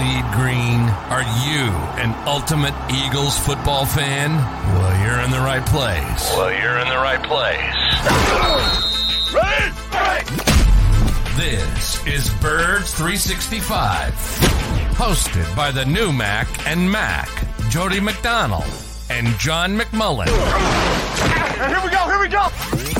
Bleed green? Are you an ultimate Eagles football fan? Well, you're in the right place. Well, you're in the right place. This is Birds 365, hosted by the new Mac and Mac, Jody McDonald and John McMullen. Here we go, here we go.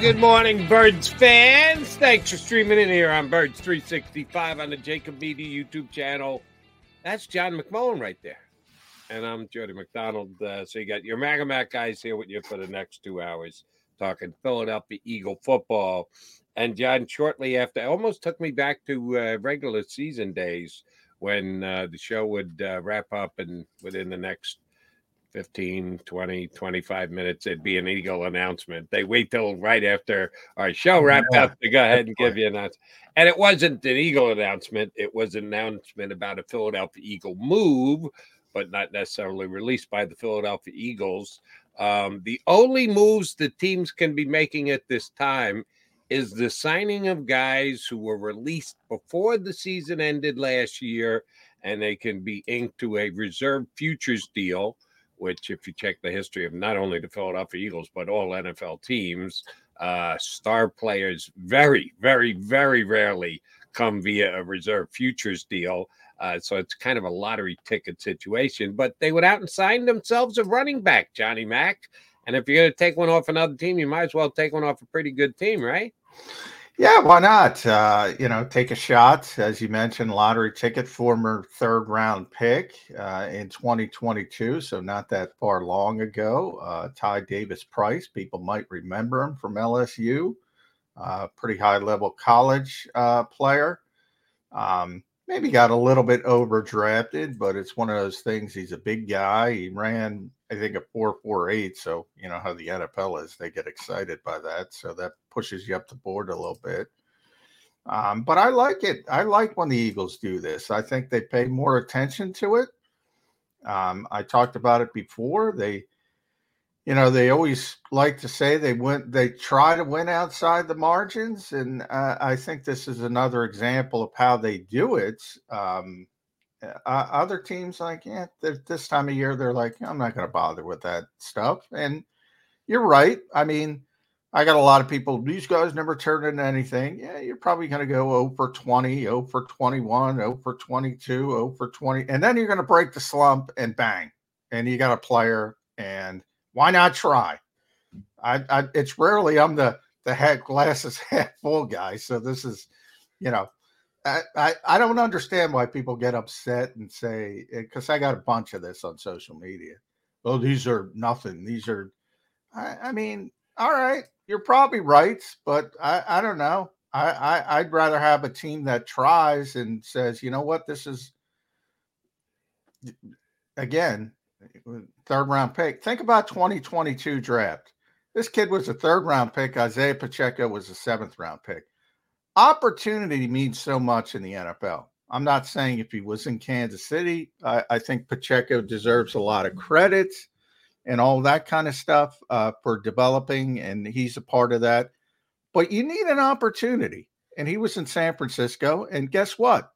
Good morning, Birds fans. Thanks for streaming in here on Birds 365 on the JAKIB Media YouTube channel. That's John McMullen right there. And I'm Jody McDonald. Uh, so you got your Maga Mac guys here with you for the next two hours talking Philadelphia Eagle football. And John, shortly after, almost took me back to uh, regular season days when uh, the show would uh, wrap up and within the next 15, 20, 25 minutes, it'd be an Eagle announcement. They wait till right after our show wrapped Yeah. up to go ahead and give you an announcement. And it wasn't an Eagle announcement, it was an announcement about a Philadelphia Eagle move, but not necessarily released by the Philadelphia Eagles. Um, the only moves the teams can be making at this time is the signing of guys who were released before the season ended last year, and they can be inked to a reserve futures deal which, if you check the history of not only the Philadelphia Eagles, but all NFL teams, uh, star players very, very, very rarely come via a reserve futures deal. Uh, so it's kind of a lottery ticket situation. But they went out and signed themselves a running back, Johnny Mack. And if you're going to take one off another team, you might as well take one off a pretty good team, right? Yeah, why not? Uh, you know, take a shot. As you mentioned, lottery ticket, former third round pick uh, in 2022. So, not that far long ago. Uh, Ty Davis Price, people might remember him from LSU, uh, pretty high level college uh, player. Um, maybe got a little bit overdrafted, but it's one of those things. He's a big guy. He ran, I think, a 4.48. So, you know how the NFL is, they get excited by that. So, that pushes you up the board a little bit. Um, but I like it. I like when the Eagles do this. I think they pay more attention to it. Um, I talked about it before. They, you know, they always like to say they went, they try to win outside the margins, and uh, I think this is another example of how they do it. Um, uh, other teams, like, yeah, this time of year, they're like, I'm not going to bother with that stuff. And you're right. I mean, I got a lot of people, these guys never turn into anything. Yeah, you're probably going to go 0 for 20, 0 for 21, 0 for 22, 0 for 20. And then you're going to break the slump and bang. And you got a player, and why not try? I, I it's rarely I'm the the head glasses half full guy. So this is, you know, I, I, I don't understand why people get upset and say eh, because I got a bunch of this on social media. Oh, these are nothing. These are I, I mean, all right, you're probably right, but I, I don't know. I, I I'd rather have a team that tries and says, you know what, this is again eh, third round pick. Think about 2022 draft. This kid was a third round pick. Isaiah Pacheco was a seventh round pick. Opportunity means so much in the NFL. I'm not saying if he was in Kansas City, I, I think Pacheco deserves a lot of credit and all that kind of stuff uh, for developing, and he's a part of that. But you need an opportunity. And he was in San Francisco, and guess what?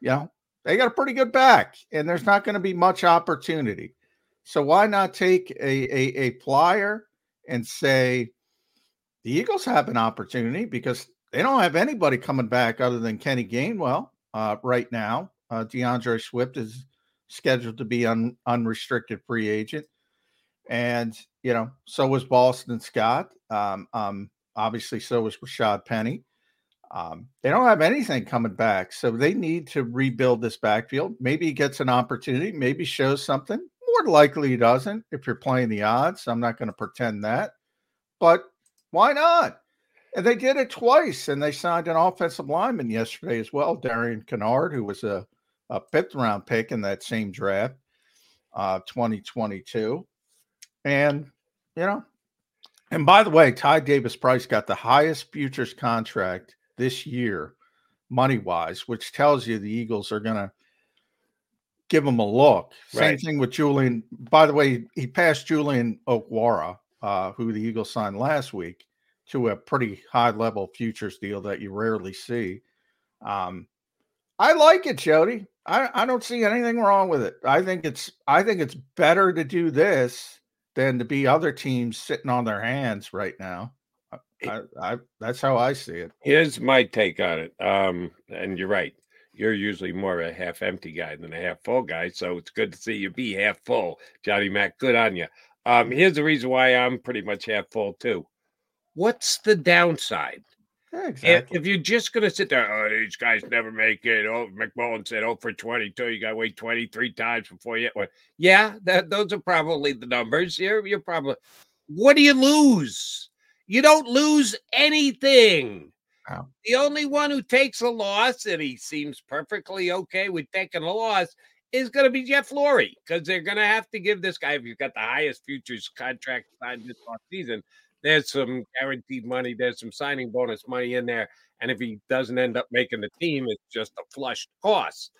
You know, they got a pretty good back, and there's not going to be much opportunity. So why not take a, a, a plier and say the Eagles have an opportunity because they don't have anybody coming back other than Kenny Gainwell uh, right now. Uh, D'Andre Swift is scheduled to be un, unrestricted free agent, and you know so was Boston Scott. Um, um, obviously, so was Rashad Penny. Um, they don't have anything coming back, so they need to rebuild this backfield. Maybe he gets an opportunity, maybe shows something. More likely, he doesn't. If you're playing the odds, I'm not going to pretend that, but why not? And they did it twice, and they signed an offensive lineman yesterday as well, Darian Kinnard, who was a, a fifth round pick in that same draft, uh, 2022. And, you know, and by the way, Ty Davis Price got the highest futures contract this year, money wise, which tells you the Eagles are going to give him a look. Right. Same thing with Julian. By the way, he passed Julian Okwara, uh, who the Eagles signed last week, to a pretty high level futures deal that you rarely see. Um, I like it, Jody. I, I don't see anything wrong with it. I think it's I think it's better to do this than to be other teams sitting on their hands right now. I, I, that's how I see it. Here's my take on it. Um, and you're right. You're usually more a half empty guy than a half full guy. So it's good to see you be half full, Johnny Mac. Good on you. Um, here's the reason why I'm pretty much half full too. What's the downside? Exactly. If, if, you're just going to sit there, oh, these guys never make it. Oh, McMullen said, oh, for 22, you got to wait 23 times before you. Well, yeah, that, those are probably the numbers. You're, you're probably, what do you lose? You don't lose anything. Wow. The only one who takes a loss, and he seems perfectly okay with taking a loss, is going to be Jeff Lurie because they're going to have to give this guy, if you've got the highest futures contract signed this season, there's some guaranteed money, there's some signing bonus money in there. And if he doesn't end up making the team, it's just a flush cost.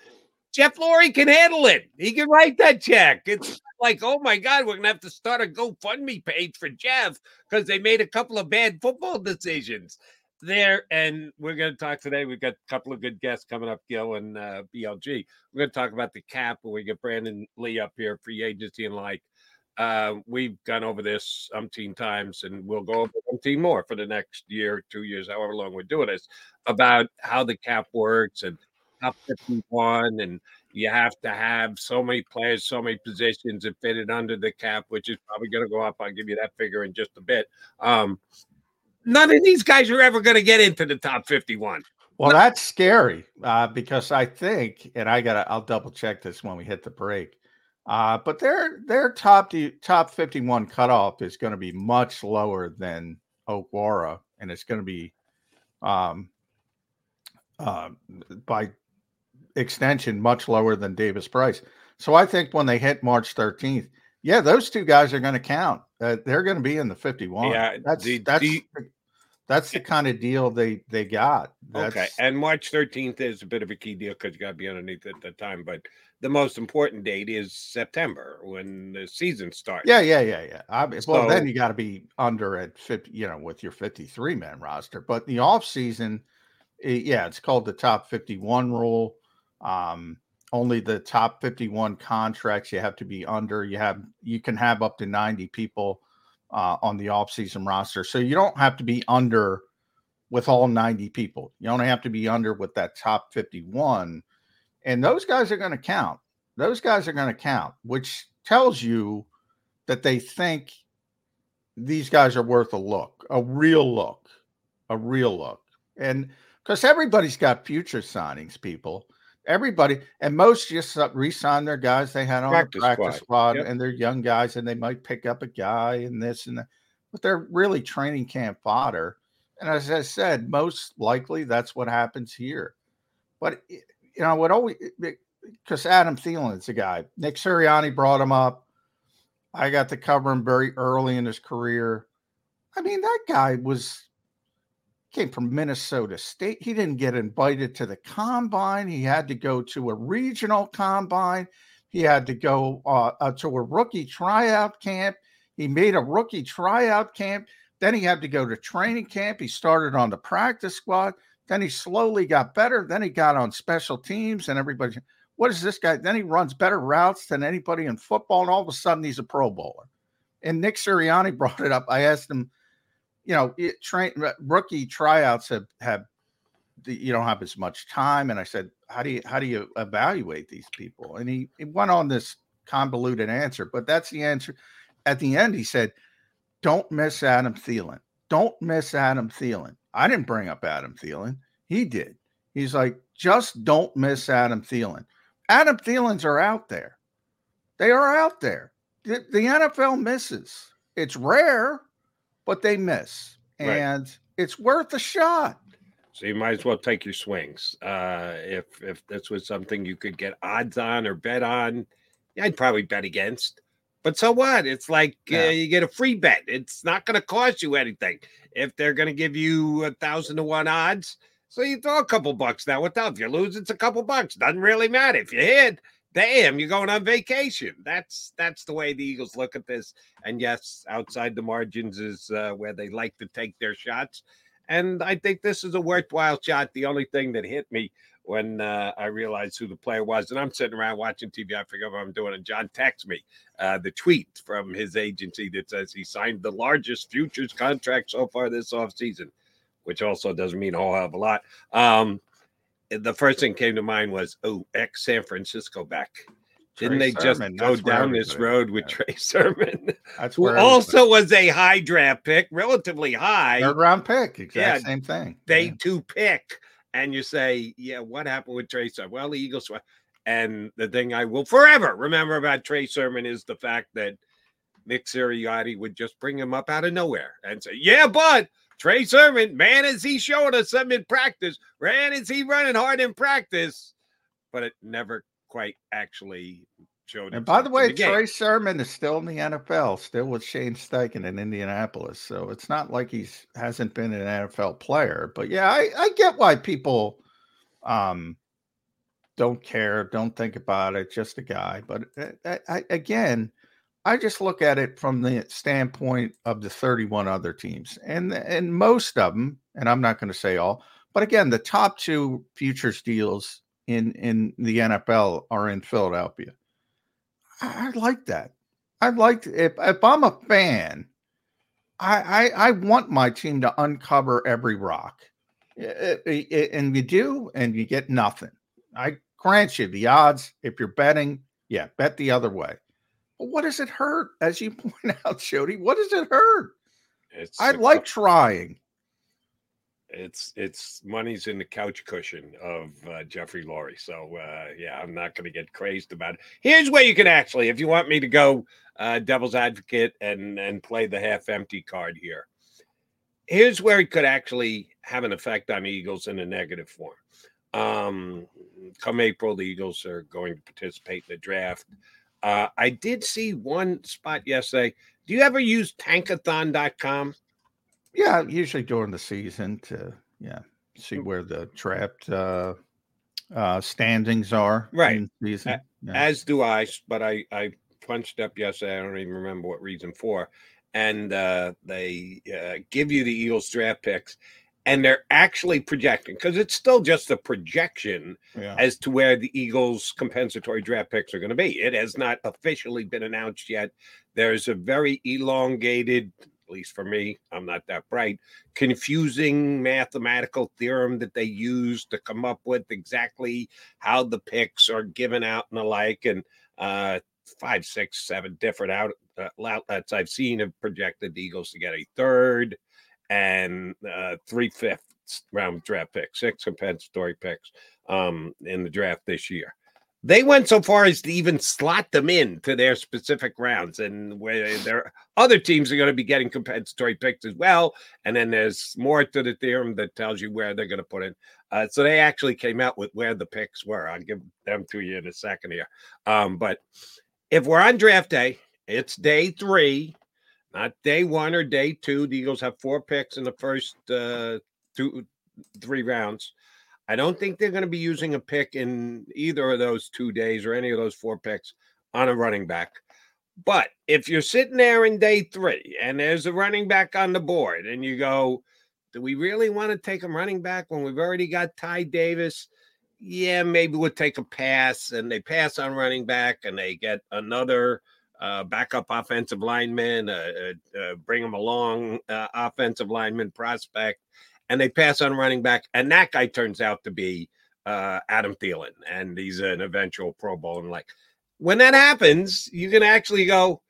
Jeff Lurie can handle it. He can write that check. It's like, oh my God, we're gonna have to start a GoFundMe page for Jeff because they made a couple of bad football decisions there. And we're gonna talk today. We've got a couple of good guests coming up, Gill and uh, BLG. We're gonna talk about the cap we get Brandon Lee up here, free agency and like. Uh, we've gone over this umpteen times, and we'll go over umpteen more for the next year, two years, however long we're doing this, about how the cap works and top 51 and you have to have so many players, so many positions that fit it under the cap, which is probably going to go up. I'll give you that figure in just a bit. Um, none of these guys are ever going to get into the top 51. Well, that's scary uh, because I think, and I gotta, I'll double check this when we hit the break. Uh, but their their top top 51 cutoff is going to be much lower than Okwara, and it's going to be um, uh, by extension much lower than Davis Price. So I think when they hit March 13th, yeah, those two guys are going to count. Uh, they're going to be in the 51. Yeah, that's the, that's the, that's the kind of deal they they got. That's, okay, and March 13th is a bit of a key deal because you got to be underneath at the time. But the most important date is September when the season starts. Yeah, yeah, yeah, yeah. I, so, well, then you got to be under at 50, you know, with your 53 man roster. But the off season, it, yeah, it's called the top 51 rule. Um, only the top 51 contracts you have to be under. You have you can have up to 90 people uh, on the offseason roster. So you don't have to be under with all 90 people. You only have to be under with that top 51. And those guys are going to count. Those guys are going to count, which tells you that they think these guys are worth a look, a real look, a real look. And because everybody's got future signings, people everybody and most just re-sign their guys they had on practice the practice squad, squad yep. and they're young guys and they might pick up a guy and this and that but they're really training camp fodder and as i said most likely that's what happens here but you know what always because adam Thielen's a guy nick Sirianni brought him up i got to cover him very early in his career I mean, that guy was came from Minnesota State. He didn't get invited to the combine. He had to go to a regional combine. He had to go uh, uh, to a rookie tryout camp. He made a rookie tryout camp. Then he had to go to training camp. He started on the practice squad. Then he slowly got better. Then he got on special teams, and everybody, what is this guy? Then he runs better routes than anybody in football, and all of a sudden he's a Pro Bowler. And Nick Sirianni brought it up. I asked him, you know, it, train uh, rookie tryouts have have you don't have as much time. And I said, how do you how do you evaluate these people? And he, he went on this convoluted answer, but that's the answer. At the end, he said, Don't miss Adam Thielen. Don't miss Adam Thielen. I didn't bring up Adam Thielen. He did. He's like, just don't miss Adam Thielen. Adam Thielens are out there. They are out there. The, the NFL misses. It's rare, but they miss. And right. it's worth a shot. So you might as well take your swings. Uh, if if this was something you could get odds on or bet on, I'd probably bet against. But so what? It's like uh, yeah. uh, you get a free bet. It's not going to cost you anything. If they're going to give you a thousand to one odds, so you throw a couple bucks now. What If you lose, it's a couple bucks. Doesn't really matter. If you hit, damn, you're going on vacation. That's that's the way the Eagles look at this. And yes, outside the margins is uh, where they like to take their shots. And I think this is a worthwhile shot. The only thing that hit me when uh, I realized who the player was. And I'm sitting around watching TV. I forget what I'm doing. And John texts me uh, the tweet from his agency that says he signed the largest futures contract so far this offseason, which also doesn't mean a whole hell of a lot. Um, the first thing came to mind was, oh, ex San Francisco back. Didn't Trey they Sermon. just go down this road with yeah. Trey Sermon? That's who also was a high draft pick, relatively high. Third round pick, exact yeah, same thing. Day yeah. two pick and you say, yeah, what happened with Trey Sermon? Well, the Eagles. And the thing I will forever remember about Trey Sermon is the fact that Nick Sirianni would just bring him up out of nowhere and say, yeah, but Trey Sermon, man, is he showing us something in practice? Man, is he running hard in practice? But it never quite actually And by the way, the Trey Sermon is still in the NFL, still with Shane Steichen in Indianapolis. So it's not like he's hasn't been an NFL player. But yeah, I, I get why people um don't care, don't think about it, just a guy. But I, uh, uh, I, again, I just look at it from the standpoint of the 31 other teams, and and most of them, and I'm not going to say all, but again, the top two futures deals in in the NFL are in Philadelphia. I, I like that. I like if if I'm a fan, I, I I want my team to uncover every rock, it, it, it, and you do, and you get nothing. I grant you the odds. If you're betting, yeah, bet the other way. But what does it hurt? As you point out, Jody, what does it hurt? It's I like trying it's it's money's in the couch cushion of uh, Jeffrey Lurie. So uh, yeah, I'm not going to get crazed about it. Here's where you can actually, if you want me to go uh, devil's advocate and and play the half empty card here. Here's where it could actually have an effect on Eagles in a negative form. Um, come April, the Eagles are going to participate in the draft. Uh, I did see one spot yesterday. Do you ever use tankathon.com? Yeah, usually during the season to yeah see mm. where the trapped uh, uh, standings are. Right. Yeah. As do I, but I I punched up yesterday. I don't even remember what reason for, and uh, they uh, give you the Eagles draft picks, and they're actually projecting because it's still just a projection yeah. as to where the Eagles' compensatory draft picks are going to be. It has not officially been announced yet. There's a very elongated at least for me, I'm not that bright, confusing mathematical theorem that they use to come up with exactly how the picks are given out and the like. And uh, five, six, seven different out, uh, outlets I've seen have projected the Eagles to get a third and uh, three fifths round draft picks, six compensatory picks um, in the draft this year. They went so far as to even slot them in to their specific rounds, and where their other teams are going to be getting compensatory picks as well. And then there's more to the theorem that tells you where they're going to put it. Uh, so they actually came out with where the picks were. I'll give them to you in a second here. Um, but if we're on draft day, it's day three. not day one or day two. The Eagles have four picks in the first uh, two, three rounds. I don't think they're going to be using a pick in either of those two days or any of those four picks on a running back. But if you're sitting there in day three and there's a running back on the board and you go, do we really want to take a running back when we've already got Ty Davis? Yeah, maybe we'll take a pass. And they pass on running back and they get another uh, backup offensive lineman, uh, uh, uh bring them along, uh, offensive lineman prospect, and they pass on running back. And that guy turns out to be uh, Adam Thielen, and he's an eventual Pro Bowl. And like, when that happens, you can actually go,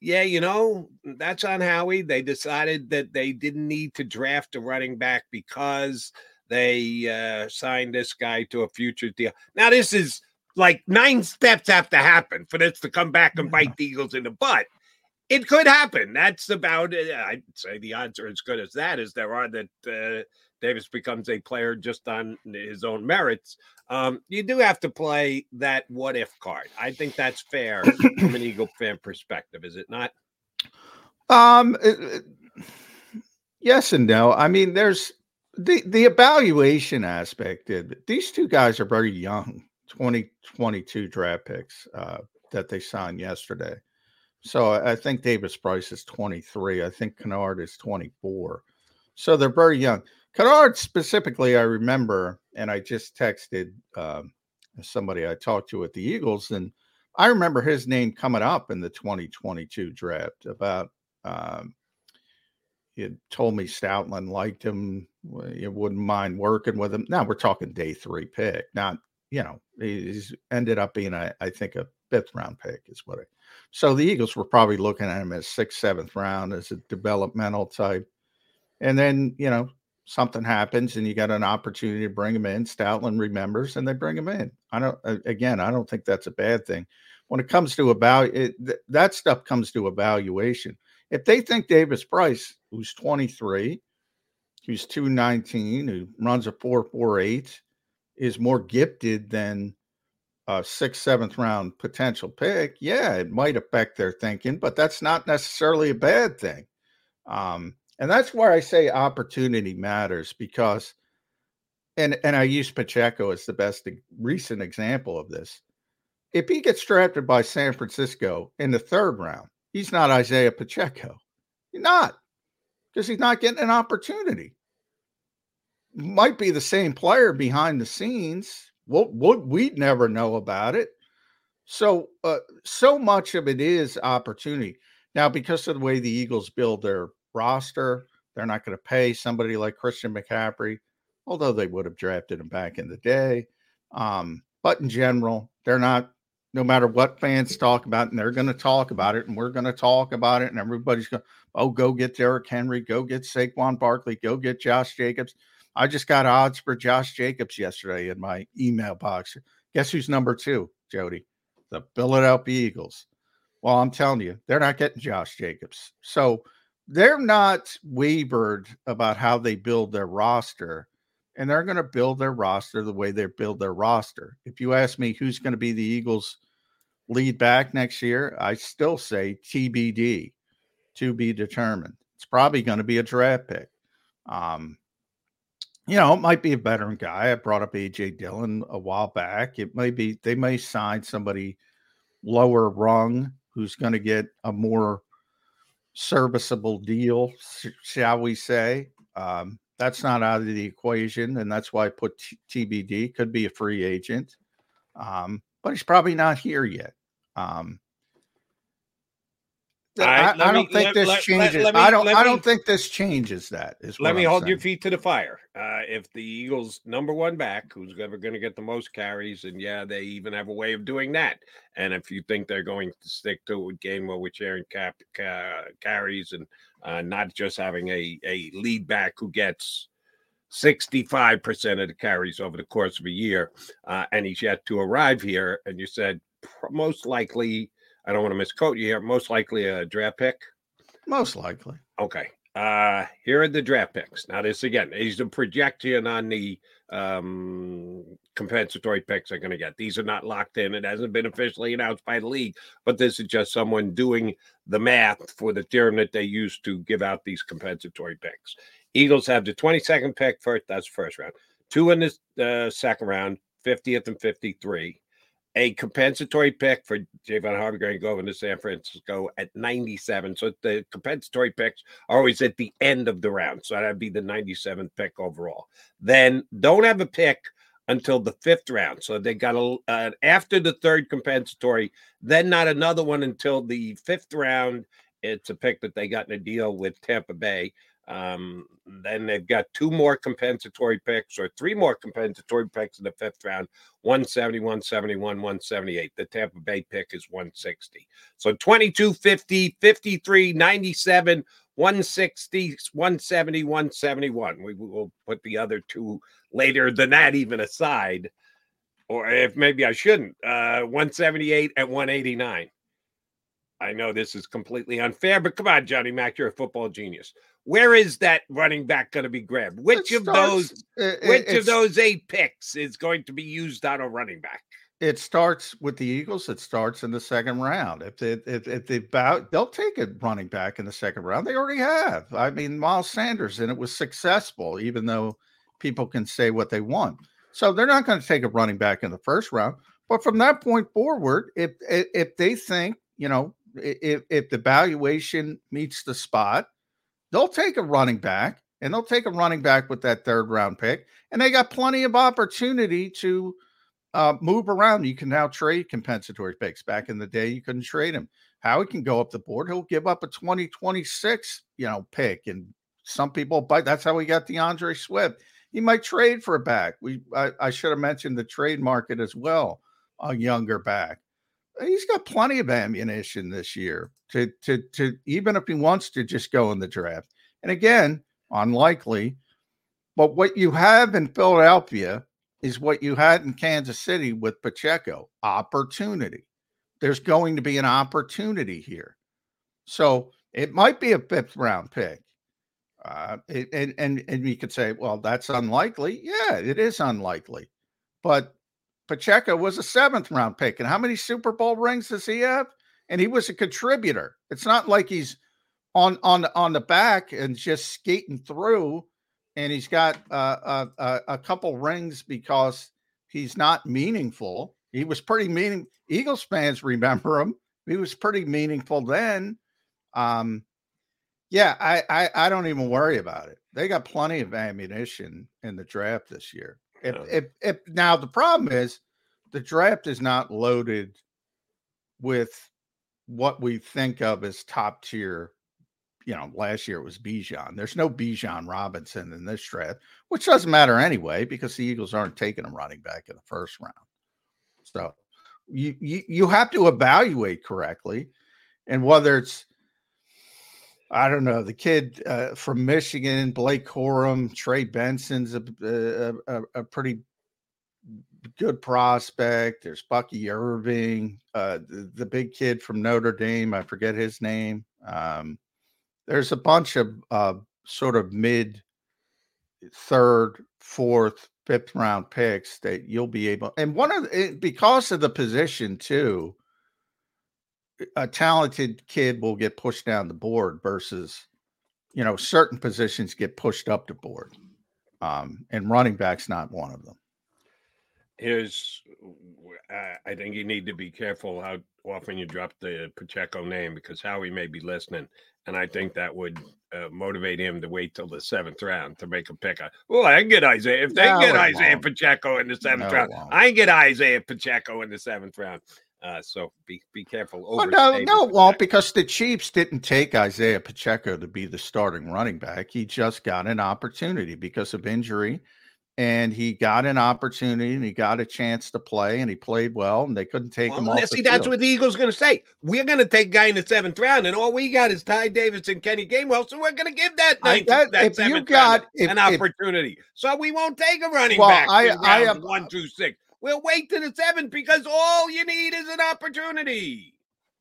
yeah, you know, that's on Howie. They decided that they didn't need to draft a running back because they uh, signed this guy to a future deal. Now, this is like nine steps have to happen for this to come back and bite the Eagles in the butt. It could happen. That's about it. I'd say the odds are as good as that as there are that uh, Davis becomes a player just on his own merits. Um, you do have to play that what if card. I think that's fair from an Eagle fan perspective, is it not? Um, it, yes and no. I mean, there's the the evaluation aspect. These two guys are very young, 2022 draft picks uh, that they signed yesterday. So I think Davis Price is 23. I think Kinnard is 24. So they're very young. Kinnard specifically, I remember, and I just texted um, somebody I talked to at the Eagles, and I remember his name coming up in the 2022 draft about. Um, he told me Stoutland liked him. You wouldn't mind working with him. Now we're talking day three pick, not you know he's ended up being a I think a fifth round pick is what I. So the Eagles were probably looking at him as sixth, seventh round as a developmental type, and then you know something happens and you got an opportunity to bring him in. Stoutland remembers and they bring him in. I don't, again, I don't think that's a bad thing. When it comes to about th- that stuff comes to evaluation. If they think Davis Price, who's 23, who's 219, who runs a 448, is more gifted than a sixth, seventh round potential pick, yeah, it might affect their thinking, but that's not necessarily a bad thing. Um, and that's where I say opportunity matters because, and and I use Pacheco as the best recent example of this. If he gets drafted by San Francisco in the third round, he's not Isaiah Pacheco. He's not because he's not getting an opportunity. Might be the same player behind the scenes. What we'd never know about it. So, uh, so much of it is opportunity. Now, because of the way the Eagles build their roster. They're not going to pay somebody like Christian McCaffrey, although they would have drafted him back in the day. Um, but in general, they're not, no matter what fans talk about, and they're going to talk about it, and we're going to talk about it, and everybody's going, oh, go get Derrick Henry, go get Saquon Barkley, go get Josh Jacobs. I just got odds for Josh Jacobs yesterday in my email box. Guess who's number two, Jody? The Philadelphia Eagles. Well, I'm telling you, they're not getting Josh Jacobs. So they're not wavered about how they build their roster and they're going to build their roster the way they build their roster. If you ask me who's going to be the Eagles lead back next year, I still say TBD, to be determined. It's probably going to be a draft pick. Um, you know, it might be a veteran guy. I brought up AJ Dillon a while back. It may be they may sign somebody lower rung who's going to get a more serviceable deal, shall we say. Um, that's not out of the equation, and that's why I put t- TBD. Could be a free agent, um, but he's probably not here yet. Um, I, I, don't me, think let, this let, changes. Let, me, I don't. I don't think this changes that. Is let me I'm hold saying. your feet to the fire. Uh, if the Eagles' number one back, who's ever going to get the most carries, and yeah, they even have a way of doing that. And if you think they're going to stick to a game where we're sharing cap, carries and uh, not just having a a lead back who gets 65% of the carries over the course of a year, uh, and he's yet to arrive here, and you said most likely I don't want to misquote you here. Most likely a draft pick. Most likely. Okay. Uh, here are the draft picks. Now, this again is a projection on the um, compensatory picks are going to get. These are not locked in. It hasn't been officially announced by the league, but this is just someone doing the math for the term that they use to give out these compensatory picks. Eagles have the 22nd pick first. That's first round. Two in the uh, second round, 50th and 53 a compensatory pick for Javon Hargrave going to San Francisco at 97. So the compensatory picks are always at the end of the round. So that'd be the 97th pick overall. Then don't have a pick until the fifth round. So they got a uh, after the third compensatory, then not another one until the fifth round. It's a pick that they got in a deal with Tampa Bay. Um, then they've got two more compensatory picks or three more compensatory picks in the fifth round 170, 171, 178. The Tampa Bay pick is 160. So 22, 50, 53, 97, 160, 170, 171. We will put the other two later than that, even aside. Or if maybe I shouldn't, uh, 178 at 189. I know this is completely unfair, but come on, Johnny Mack, you're a football genius. Where is that running back going to be grabbed? Which it of starts, those it, which of those eight picks is going to be used on a running back? It starts with the Eagles. It starts in the second round. If they if, if they bow, they'll take a running back in the second round. They already have. I mean, Miles Sanders, and it was successful, even though people can say what they want. So they're not going to take a running back in the first round. But from that point forward, if if they think you know if if the valuation meets the spot, they'll take a running back and they'll take a running back with that third round pick. And they got plenty of opportunity to uh, move around. You can now trade compensatory picks. Back in the day, you couldn't trade him. Howie can go up the board. He'll give up a 2026, you know, pick. And some people, buy. that's how we got D'Andre Swift. He might trade for a back. We I, I should have mentioned the trade market as well, a younger back he's got plenty of ammunition this year to to to even if he wants to just go in the draft. And again, unlikely. But what you have in Philadelphia is what you had in Kansas City with Pacheco opportunity. There's going to be an opportunity here. So it might be a fifth round pick. Uh, and, and, and you could say, well, that's unlikely. Yeah, it is unlikely. But Pacheco was a seventh round pick. And how many Super Bowl rings does he have? And he was a contributor. It's not like he's on on on the back and just skating through, and he's got uh, a, a couple rings because he's not meaningful. He was pretty meaning. Eagles fans remember him. He was pretty meaningful then. Um, yeah, I, I I don't even worry about it. They got plenty of ammunition in the draft this year. If, if, if now the problem is the draft is not loaded with what we think of as top tier. You know, last year it was Bijan. There's no Bijan Robinson in this draft, which doesn't matter anyway because the Eagles aren't taking a running back in the first round. So you you, you have to evaluate correctly, and whether it's I don't know the kid uh, from Michigan, Blake Corum, Trey Benson's a, a, a, a, pretty good prospect. There's Bucky Irving, uh, the, the, big kid from Notre Dame. I forget his name. Um, there's a bunch of uh, sort of mid third, fourth, fifth round picks that you'll be able. And one of the, because of the position too a talented kid will get pushed down the board versus you know certain positions get pushed up the board um, and running back's not one of them. Here's i think you need to be careful how often you drop the pacheco name because howie may be listening and i think that would uh, motivate him to wait till the seventh round to make a pick. Well i can get isaiah if they no, get isaiah won't. pacheco in the seventh no, round i can get isaiah pacheco in the seventh round uh, so be be careful. Well, no, no, well, because the Chiefs didn't take Isaiah Pacheco to be the starting running back. He just got an opportunity because of injury, and he got an opportunity and he got a chance to play, and he played well, and they couldn't take well, him off. See, that's what the Eagles going to say. We're going to take guy in the seventh round, and all we got is Ty Davis and Kenny Gainwell, so we're going to give that ninth, that, that if you got if, an opportunity. If, so we won't take a running well, back. I, I have one through six. We'll wait to the seventh because all you need is an opportunity.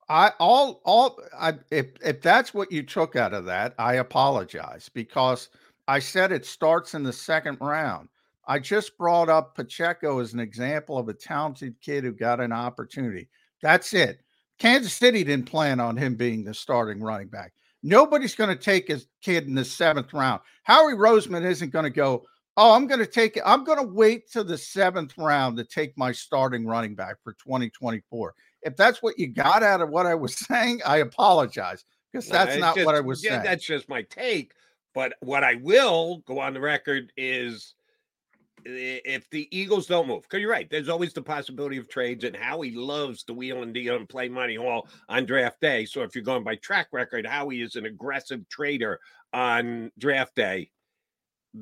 I all all I if if that's what you took out of that, I apologize because I said it starts in the second round. I just brought up Pacheco as an example of a talented kid who got an opportunity. That's it. Kansas City didn't plan on him being the starting running back. Nobody's going to take his kid in the seventh round. Howie Roseman isn't going to go, Oh, I'm going to take it. I'm going to wait to the seventh round to take my starting running back for 2024. If that's what you got out of what I was saying, I apologize because that's not just, what I was yeah, saying. That's just my take. But what I will go on the record is if the Eagles don't move, because you're right, there's always the possibility of trades, and Howie loves to wheel and deal and play money all on draft day. So if you're going by track record, Howie is an aggressive trader on draft day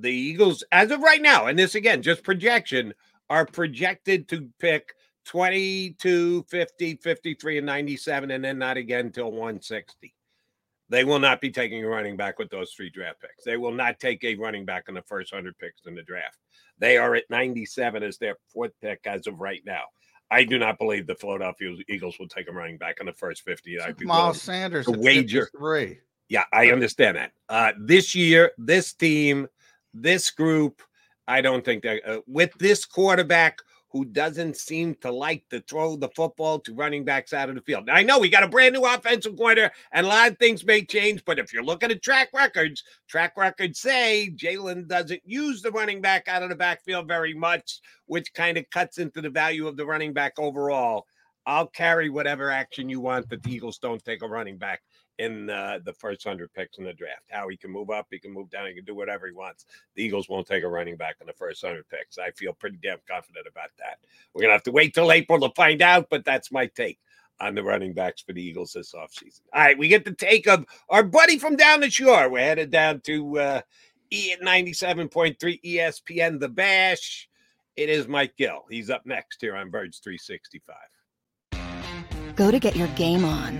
the Eagles, as of right now, and this again, just projection, are projected to pick 22, 50, 53, and 97, and then not again until 160. They will not be taking a running back with those three draft picks. They will not take a running back in the first 100 picks in the draft. They are at 97 as their fourth pick as of right now. I do not believe the Philadelphia Eagles will take a running back in the first 50. I'd be Miles Sanders, wager. Three. Yeah, I understand that. Uh, this year, this team – this group, I don't think that uh, with this quarterback who doesn't seem to like to throw the football to running backs out of the field. Now, I know we got a brand new offensive coordinator and a lot of things may change, but if you're looking at track records, track records say Jalen doesn't use the running back out of the backfield very much, which kind of cuts into the value of the running back overall. I'll carry whatever action you want that the Eagles don't take a running back in uh, the first 100 picks in the draft. How he can move up, he can move down, he can do whatever he wants. The Eagles won't take a running back in the first 100 picks. I feel pretty damn confident about that. We're going to have to wait till April to find out, but that's my take on the running backs for the Eagles this offseason. All right, we get the take of our buddy from down the shore. We're headed down to uh, E at 97.3 ESPN, The Bash. It is Mike Gill. He's up next here on Birds 365. Go to get your game on.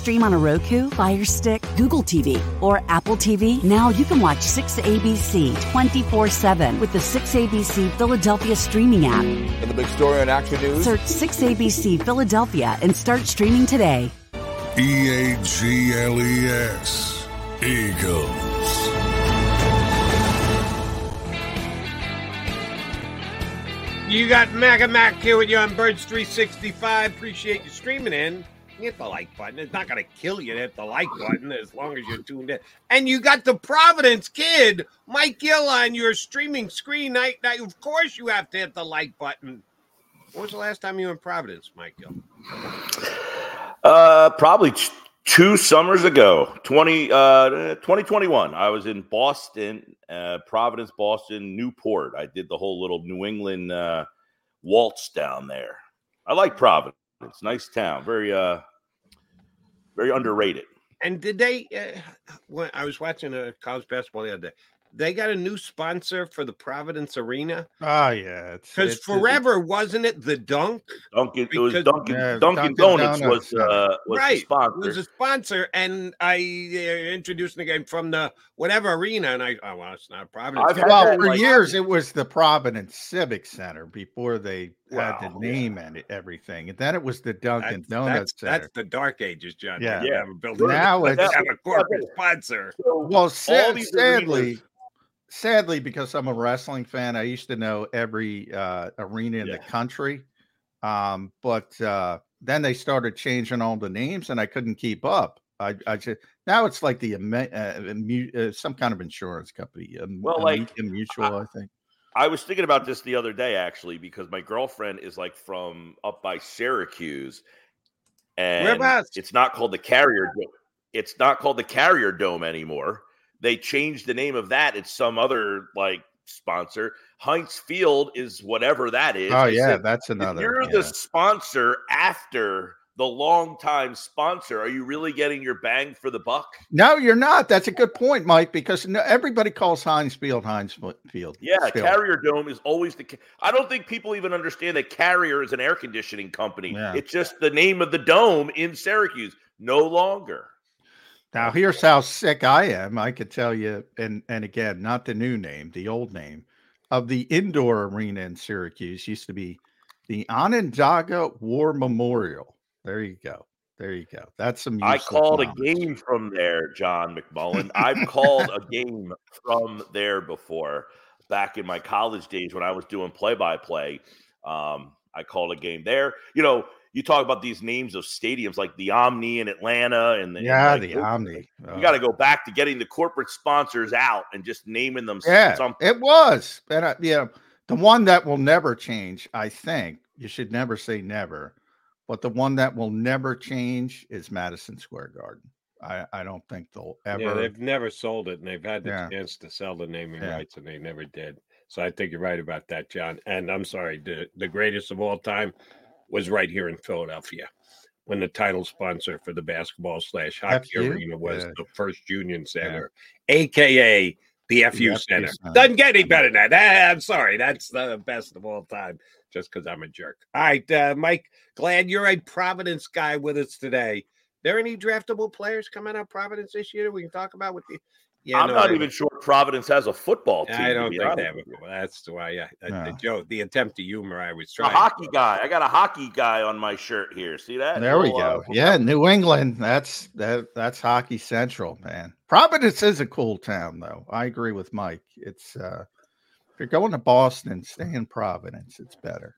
Stream on a Roku, Fire Stick, Google TV, or Apple TV? Now you can watch 6ABC 24 7 with the 6ABC Philadelphia streaming app. And the big story on Action News? Search 6ABC Philadelphia and start streaming today. E A G L E S. Eagles. You got Maga Mac here with you on Birds 365. Appreciate you streaming in. Hit the like button. It's not going to kill you to hit the like button as long as you're tuned in. And you got the Providence kid, Mike Gill, on your streaming screen. Now, now, of course, you have to hit the like button. When was the last time you were in Providence, Mike Gill? Uh, probably two summers ago, 20, uh, 2021. I was in Boston, uh, Providence, Boston, Newport. I did the whole little New England uh, waltz down there. I like Providence. Nice town. Very, uh, very underrated. And did they? Uh, when I was watching a college basketball the other day, they got a new sponsor for the Providence Arena. Oh yeah, because forever wasn't it the Dunk? Dunkin' it was Dunkin' yeah, Dunkin', Dunkin Donuts, Donuts, was uh, was right the sponsor. was a sponsor, and I uh, introduced the game from the whatever arena, and I oh well, it's not Providence. well, for like, years it was the Providence Civic Center before they wow, had the name yeah. and everything, and then it was the Dunkin' that's, Donuts that's, Center. That's the dark ages, John. Yeah, yeah. Now it's have a corporate sponsor. Well, sad, sadly. Arenas, sadly, because I'm a wrestling fan, I used to know every uh, arena in yeah. the country. Um, but uh, then they started changing all the names, and I couldn't keep up. I, I just now it's like the uh, uh, some kind of insurance company. Um, well, like mutual, I, I think. I was thinking about this the other day actually because my girlfriend is like from up by Syracuse, and Whereabouts? it's not called the Carrier. It's not called the Carrier Dome anymore they changed the name of that. It's some other like sponsor. Heinz Field is whatever that is. Oh, yeah, said, that's another. you're yeah. the sponsor after the longtime sponsor. Are you really getting your bang for the buck? No, you're not. That's a good point, Mike, because no, everybody calls Heinz Field Heinz Field. Yeah, Field. Carrier Dome is always the. I don't think people even understand that Carrier is an air conditioning company. Yeah. It's just the name of the dome in Syracuse. No longer. Now here's how sick I am. I could tell you, and and again, not the new name, the old name of the indoor arena in Syracuse used to be the Onondaga War Memorial. There you go. There you go. That's some. I called knowledge. a game from there, John McMullen. I've called a game from there before, back in my college days when I was doing play-by-play. Um, I called a game there. You know, you talk about these names of stadiums like the Omni in Atlanta and the, yeah, like, the Omni. Oh. You got to go back to getting the corporate sponsors out and just naming them. Yeah, something. it was, and uh, yeah, the one that will never change. I think you should never say never, but the one that will never change is Madison Square Garden. I, I don't think they'll ever. Yeah, they've never sold it, and they've had the yeah. chance to sell the naming yeah. rights, and they never did. So I think you're right about that, John. And I'm sorry, the the greatest of all time was right here in Philadelphia when the title sponsor for the basketball slash hockey arena was yeah. the First Union Center, aka the FU, the Center. Center. Doesn't get any better than that. Eh, I'm sorry, that's the best of all time. Just because I'm a jerk. All right, uh, Mike. Glad you're a Providence guy with us today. There any draftable players coming out of Providence this year we can talk about with the yeah, I'm no, not I, even sure Providence has a football team. I don't think they have. A, that's why. Yeah, no. the joke, the attempt to humor I was trying. A hockey guy. I got a hockey guy on my shirt here. See that? There we go. Uh, yeah, New England. That's that. That's hockey central, man. Providence is a cool town, though. I agree with Mike. It's uh if you're going to Boston, stay in Providence. It's better.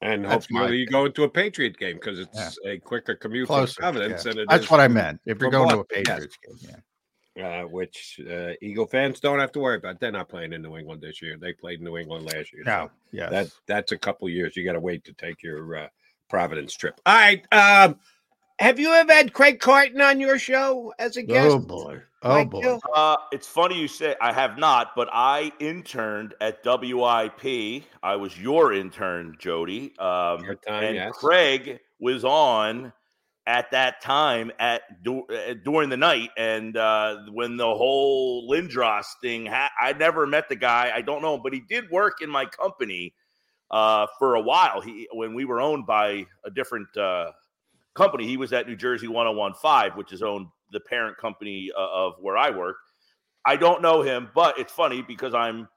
And that's hopefully you go into a Patriot game because it's yeah. a quicker commute Closer, from Providence. Yeah. that's what I meant. If you're going Boston, to a Patriots yes. game, yeah uh, which uh, Eagle fans don't have to worry about. They're not playing in New England this year. They played in New England last year. No, so yes. that that's a couple years. You got to wait to take your uh, Providence trip. All right. Um, have you ever had Craig Carton on your show as a guest? Oh boy. Oh boy. Uh, it's funny you say I have not, but I interned at WIP. I was your intern, Jody. Um, your time, and yes. Craig was on at that time at du- uh, during the night and uh, when the whole Lindros thing ha- I never met the guy I don't know him but he did work in my company uh, for a while he when we were owned by a different uh, company. He was at New Jersey 1015, which is owned the parent company uh, of where I work. I don't know him, but it's funny because I'm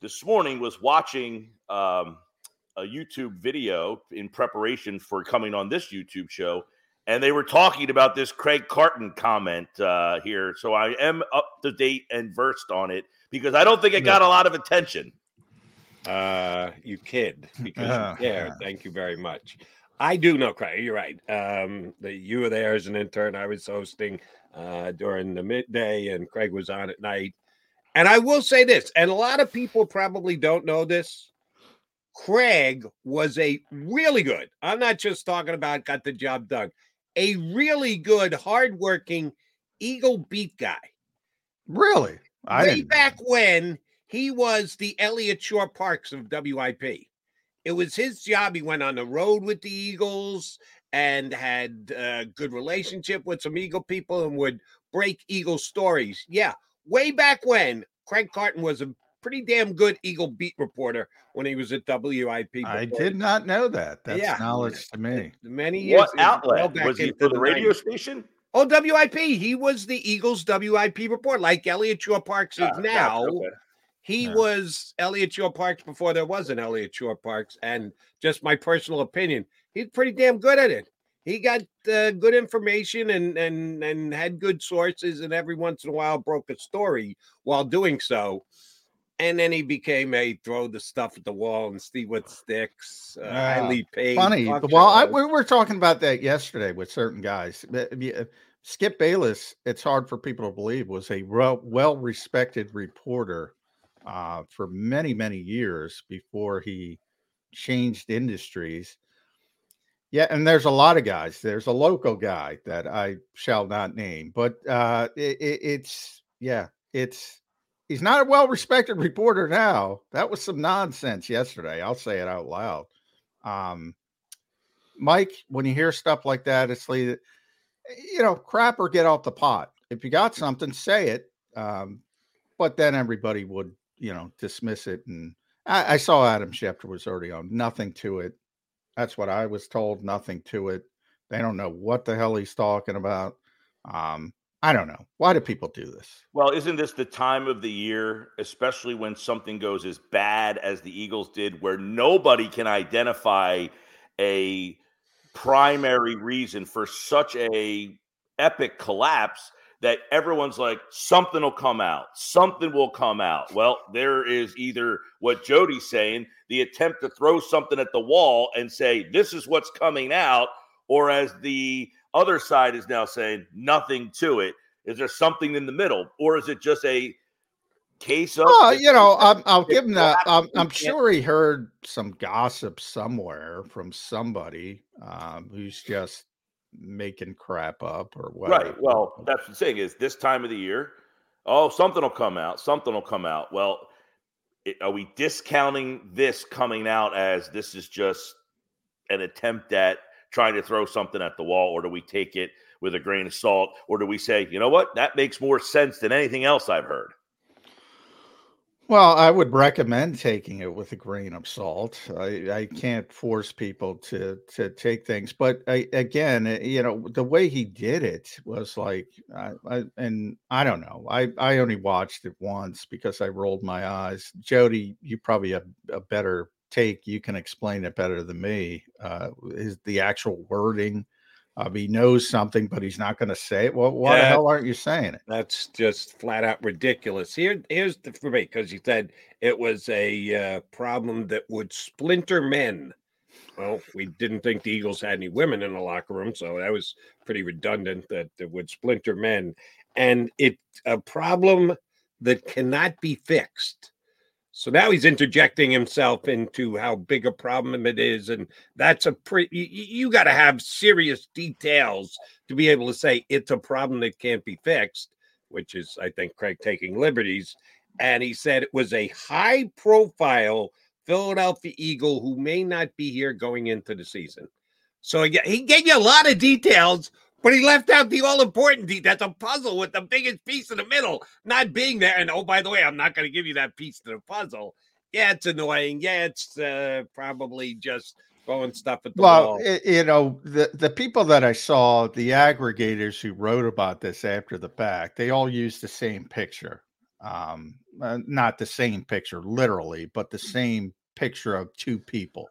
this morning was watching um, a YouTube video in preparation for coming on this YouTube show, and they were talking about this Craig Carton comment uh, here. So I am up to date and versed on it because I don't think it got a lot of attention. Uh, you kid because Uh, you care. Thank you very much. I do know Craig. You're right. Um, the, you were there as an intern. I was hosting uh, during the midday, and Craig was on at night. And I will say this, and a lot of people probably don't know this. Craig was a really good. I'm not just talking about got the job done. A really good, hardworking Eagle beat guy. Really? I Way back when he was the Eliot Shorr-Parks of WIP. It was his job. He went on the road with the Eagles and had a good relationship with some Eagle people and would break Eagle stories. Yeah, way back when Craig Carton was a pretty damn good Eagle beat reporter when he was at WIP. I did not know that. That's Yeah. knowledge to me. many years. What well outlet back was he for the radio 90s. station? Oh, WIP. He was the Eagles WIP report, like Eliot Shorr-Parks is ah, gotcha, now. okay. He Yeah. was Eliot Shorr-Parks before there was an Eliot Shorr-Parks. And just my personal opinion, he's pretty damn good at it. He got uh, good information and and and had good sources, and every once in a while broke a story while doing so. And then he became a throw the stuff at the wall and see what sticks. Uh, highly paid. Funny. Well, I, we were talking about that yesterday with certain guys. Skip Bayless, it's hard for people to believe, was a well respected reporter uh, for many, many years before he changed industries. Yeah, and there's a lot of guys. There's a local guy that I shall not name, but uh, it, it, it's yeah, it's he's not a well respected reporter now. That was some nonsense yesterday. I'll say it out loud. Um, Mike, when you hear stuff like that, it's like you know, crap or get off the pot. If you got something, say it. Um, but then everybody would, you know, dismiss it. And I, I saw Adam Schefter was already on. Nothing to it. That's what I was told. Nothing to it. They don't know what the hell he's talking about. Um, I don't know. Why do people do this? Well, isn't this the time of the year, especially when something goes as bad as the Eagles did, where nobody can identify a primary reason for such a epic collapse that everyone's like something will come out. Something will come out. Well there is either what jody's saying the attempt to throw something at the wall and say this is what's coming out or as the other side is now saying nothing to it. Is there something in the middle? Or is it just a case of Oh, you know, I'm, I'll give him that. I'm, I'm sure he heard some gossip somewhere from somebody um, who's just making crap up or whatever. Right. Well, that's the thing is this time of the year, oh, something will come out. Something will come out. Well, it, are we discounting this coming out as this is just an attempt at trying to throw something at the wall, or do we take it with a grain of salt, or do we say, you know what, that makes more sense than anything else I've heard? Well, I would recommend taking it with a grain of salt. I, I can't force people to to take things, but I, again, eh, you know, the way he did it was like, I, I, and I don't know. I I only watched it once because I rolled my eyes. Jody, you probably have a better take. You can explain it better than me. Uh, is the actual wording? Uh, he knows something, but he's not going to say it. Well, why the hell aren't you saying it? That's just flat out ridiculous. Here, here's the for me because you said it was a uh, problem that would splinter men. Well, we didn't think the Eagles had any women in the locker room, so that was pretty redundant. That it would splinter men, and it a problem that cannot be fixed. So now he's interjecting himself into how big a problem it is, and that's a pretty. You, you got to have serious details to be able to say it's a problem that can't be fixed, which is, I think, Craig taking liberties. And he said it was a high-profile Philadelphia Eagle who may not be here going into the season. So he gave you a lot of details, but he left out the all-important detail. That's a puzzle with the biggest piece in the middle not being there. And oh, by the way, I'm not going to give you that piece to the puzzle. Yeah, it's annoying. Yeah, it's uh, probably just throwing stuff at the well, wall. it, you know, the the people that I saw, the aggregators who wrote about this after the fact, they all used the same picture. Um, uh, not the same picture literally, but the same picture of two people.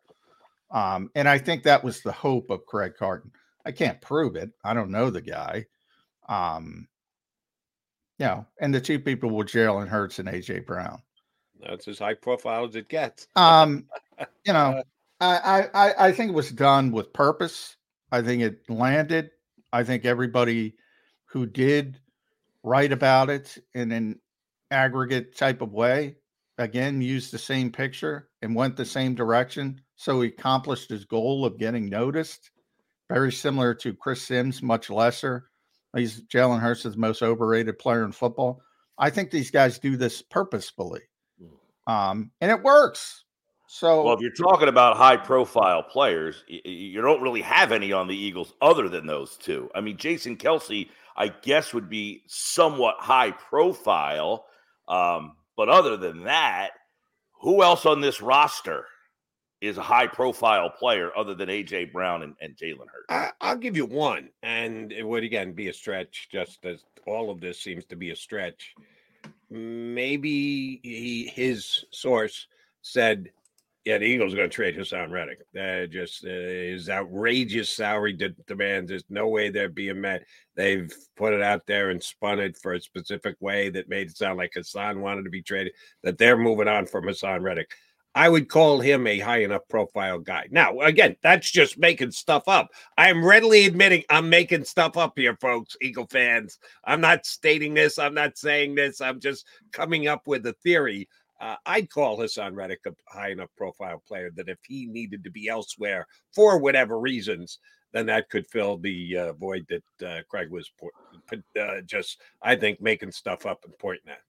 Um, and I think that was the hope of Craig Carton. I can't prove it. I don't know the guy. Um, you know, and the two people were Jalen Hurts and AJ Brown. That's as high profile as it gets. Um, you know, I, I I think it was done with purpose. I think it landed. I think everybody who did write about it in an aggregate type of way again used the same picture and went the same direction. So he accomplished his goal of getting noticed. Very similar to Chris Simms, much lesser. He's Jalen the most overrated player in football. I think these guys do this purposefully. Um, and it works. So Well, if you're talking about high profile players, you don't really have any on the Eagles other than those two. I mean, Jason Kelce, I guess, would be somewhat high profile. Um, but other than that, who else on this roster is a high profile player other than AJ Brown and, and Jalen Hurts? I, I'll give you one, and it would again be a stretch, just as all of this seems to be a stretch. Maybe he, his source said, "Yeah, the Eagles are going to trade Haason Reddick. Uh, just uh, his outrageous salary de- demands. There's no way they're being met. They've put it out there and spun it for a specific way that made it sound like Haason wanted to be traded. That they're moving on from Haason Reddick." I would call him a high enough profile guy. Now, again, that's just making stuff up. I'm readily admitting I'm making stuff up here, folks, Eagle fans. I'm not stating this. I'm not saying this. I'm just coming up with a theory. Uh, I'd call Haason Reddick a high enough profile player that if he needed to be elsewhere for whatever reasons, then that could fill the uh, void that uh, Craig was po- uh, just, I think, making stuff up and pointing at.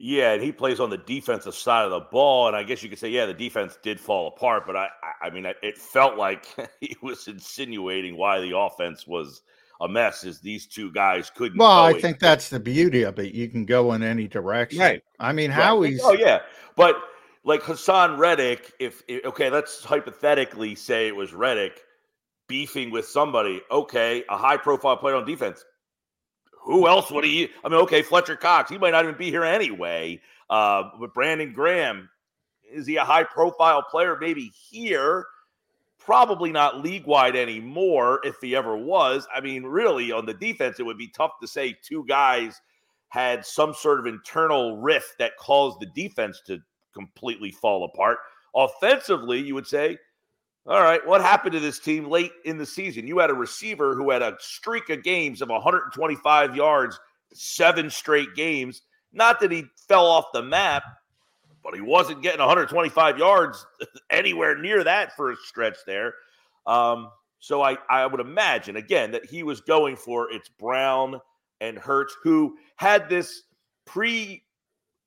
Yeah, and he plays on the defensive side of the ball, and I guess you could say, yeah, the defense did fall apart. But I, I- mean, it- it felt like he was insinuating why the offense was a mess. Is these two guys couldn't? well, I think that's the beauty of it. You can go in any direction. Right. I mean, Right. Howie's Oh yeah, but like Haason Reddick, if okay, let's hypothetically say it was Reddick beefing with somebody. Okay, a high profile player on defense. Who else would he? I mean, okay, Fletcher Cox. He might not even be here anyway. Uh, but Brandon Graham, is he a high profile player? Maybe here. Probably not league wide anymore if he ever was. I mean, really, on the defense, it would be tough to say two guys had some sort of internal rift that caused the defense to completely fall apart. Offensively, you would say, all right, what happened to this team late in the season? You had a receiver who had a streak of games of 125 yards, seven straight games. Not that he fell off the map, but he wasn't getting 125 yards anywhere near that for a stretch there. Um, so I, I would imagine, again, that he was going for it's Brown and Hurts, who had this pre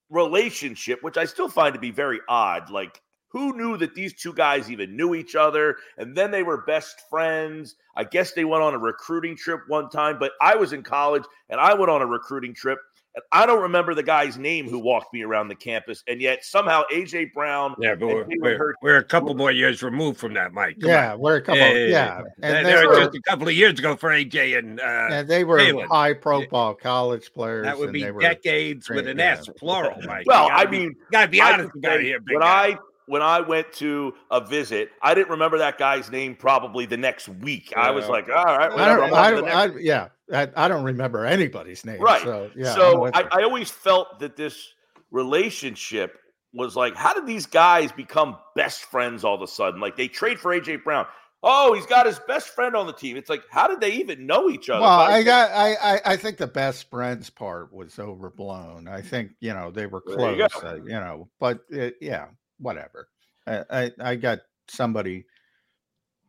relationship, which I still find to be very odd. Like, who knew that these two guys even knew each other? And then they were best friends. I guess they went on a recruiting trip one time, but I was in college and I went on a recruiting trip. And I don't remember the guy's name who walked me around the campus. And yet somehow AJ Brown. Yeah, but we're, we're, Hurts- we're a couple more years removed from that, Mike. Come Yeah, on. we're a couple- yeah. And And they they were were- just a couple of years ago for AJ and uh, and they were Jalen. high profile college players. That would and be they were decades with great, an yeah. S, plural, Mike. Well, gotta I mean, you gotta be honest would about say here, big when guy. I when I went to a visit, I didn't remember that guy's name probably the next week. I was like, all right, I whatever. don't, I'm I the don't, next I, yeah, I, I don't remember anybody's name. Right. So, yeah. I'm so I. I always felt that this relationship was like, how did these guys become best friends all of a sudden? Like they trade for AJ Brown. Oh, he's got his best friend on the team. It's like, how did they even know each other? Well, I got, I, I, I think the best friends part was overblown. I think you know they were There you close, uh, you know, but uh, yeah, whatever. I, I, I got somebody,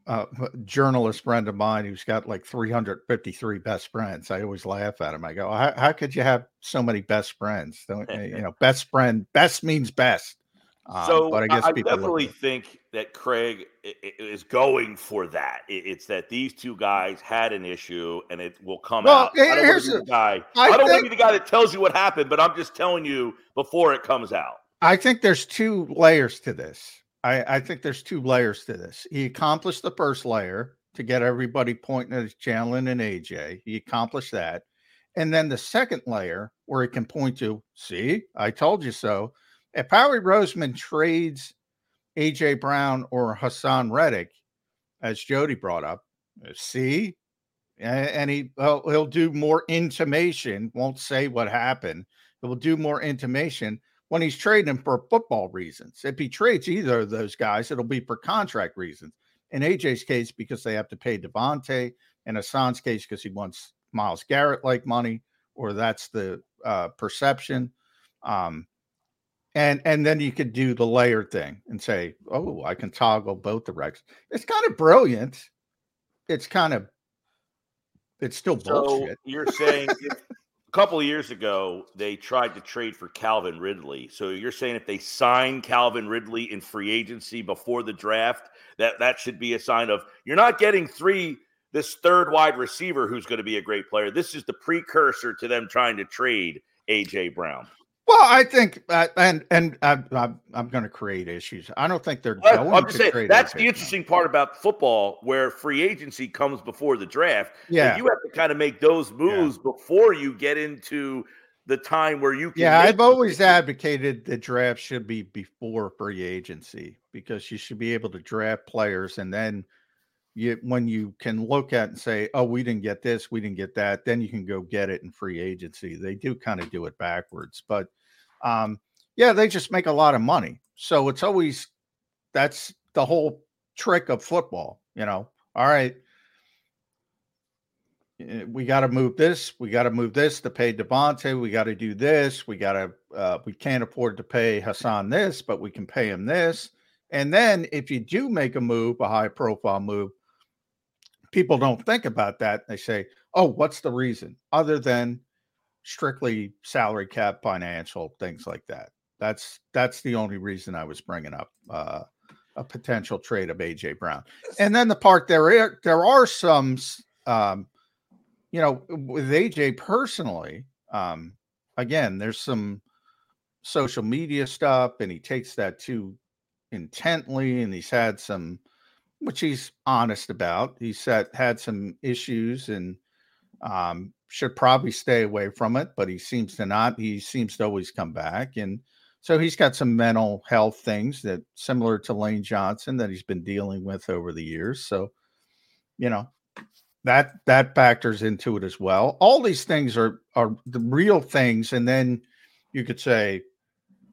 uh, a journalist friend of mine who's got like 353 best friends. I always laugh at him. I go, how, how could you have so many best friends? Don't, uh, you know, best friend, best means best. Um, so but I guess I, people definitely think that Craig is going for that. It's that these two guys had an issue, and it will come Well, out. I don't want to be the- guy. I I, don't want to be the guy that tells you what happened, but I'm just telling you before it comes out. I think there's two layers to this. I, I think there's two layers to this. He accomplished the first layer to get everybody pointing at Jalen and AJ. He accomplished that. And then the second layer where he can point to, see, I told you so. If Howie Roseman trades AJ Brown or Haason Reddick, as Jody brought up, uh, see, and he well, he'll do more intimation. Won't say what happened. He will do more intimation when he's trading for football reasons. If he trades either of those guys, it'll be for contract reasons. In AJ's case, because they have to pay DeVonta. In Haason's case, because he wants Myles Garrett like money, or that's the uh, perception. Um, and and then you could do the layer thing and say, oh, I can toggle both directions. It's kind of brilliant. It's kind of it's still So bullshit. you're saying if, couple of years ago they tried to trade for Calvin Ridley. So you're saying if they sign Calvin Ridley in free agency before the draft, that that should be a sign of you're not getting three this third wide receiver who's going to be a great player. This is the precursor to them trying to trade AJ Brown. Well, I think, uh, and and I'm I'm, I'm going to create issues. I don't think they're Well, going I'm to saying trade that's the interesting part about football, where free agency comes before the draft. and Yeah. you have to kind of make those moves before you get into the time where you can. Yeah, I've always advocated the draft should be before free agency because you should be able to draft players and then you when you can look at and say, "Oh, we didn't get this, we didn't get that," then you can go get it in free agency. They do kind of do it backwards, but um yeah, they just make a lot of money. So it's always that's the whole trick of football, you know. All right, eh, we got to move this. We got to move this to pay DeVonta. We got to do this. We got to. Uh, we can't afford to pay Haason this, but we can pay him this. And then if you do make a move, a high profile move, people don't think about that. They say, "Oh, what's the reason?" Other than strictly salary cap, financial things like that. That's that's the only reason I was bringing up uh, a potential trade of AJ Brown. And then the part there are, there are some um, you know, with AJ personally, um, again, there's some social media stuff, and he takes that too intently, and he's had some, which he's honest about. He's had had some issues, and um, should probably stay away from it, but he seems to not. He seems to always come back, and so he's got some mental health things that similar to Lane Johnson that he's been dealing with over the years. So, you know, that that factors into it as well. All these things are are the real things, and then you could say,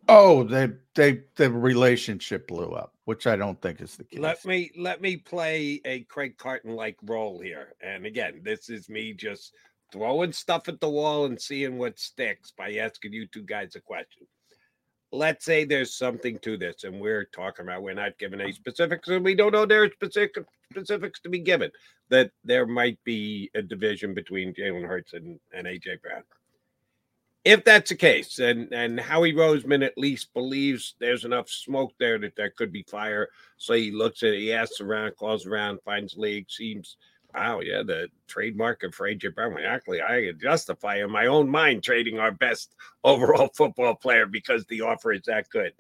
"Oh, they they the relationship blew up," which I don't think is the case. Let me let me play a Craig Carton like role here. And again, this is me just throwing stuff at the wall and seeing what sticks by asking you two guys a question. Let's say there's something to this, and we're talking about we're not giving any specifics, and we don't know there are specific specifics to be given. That there might be a division between Jalen Hurts and, and AJ Brown. If that's the case, and and Howie Roseman at least believes there's enough smoke there that there could be fire, so he looks at it, he asks around, calls around, finds league, seems, wow, yeah, the trademark of AJ Brown. Actually, I could justify in my own mind trading our best overall football player because the offer is that good.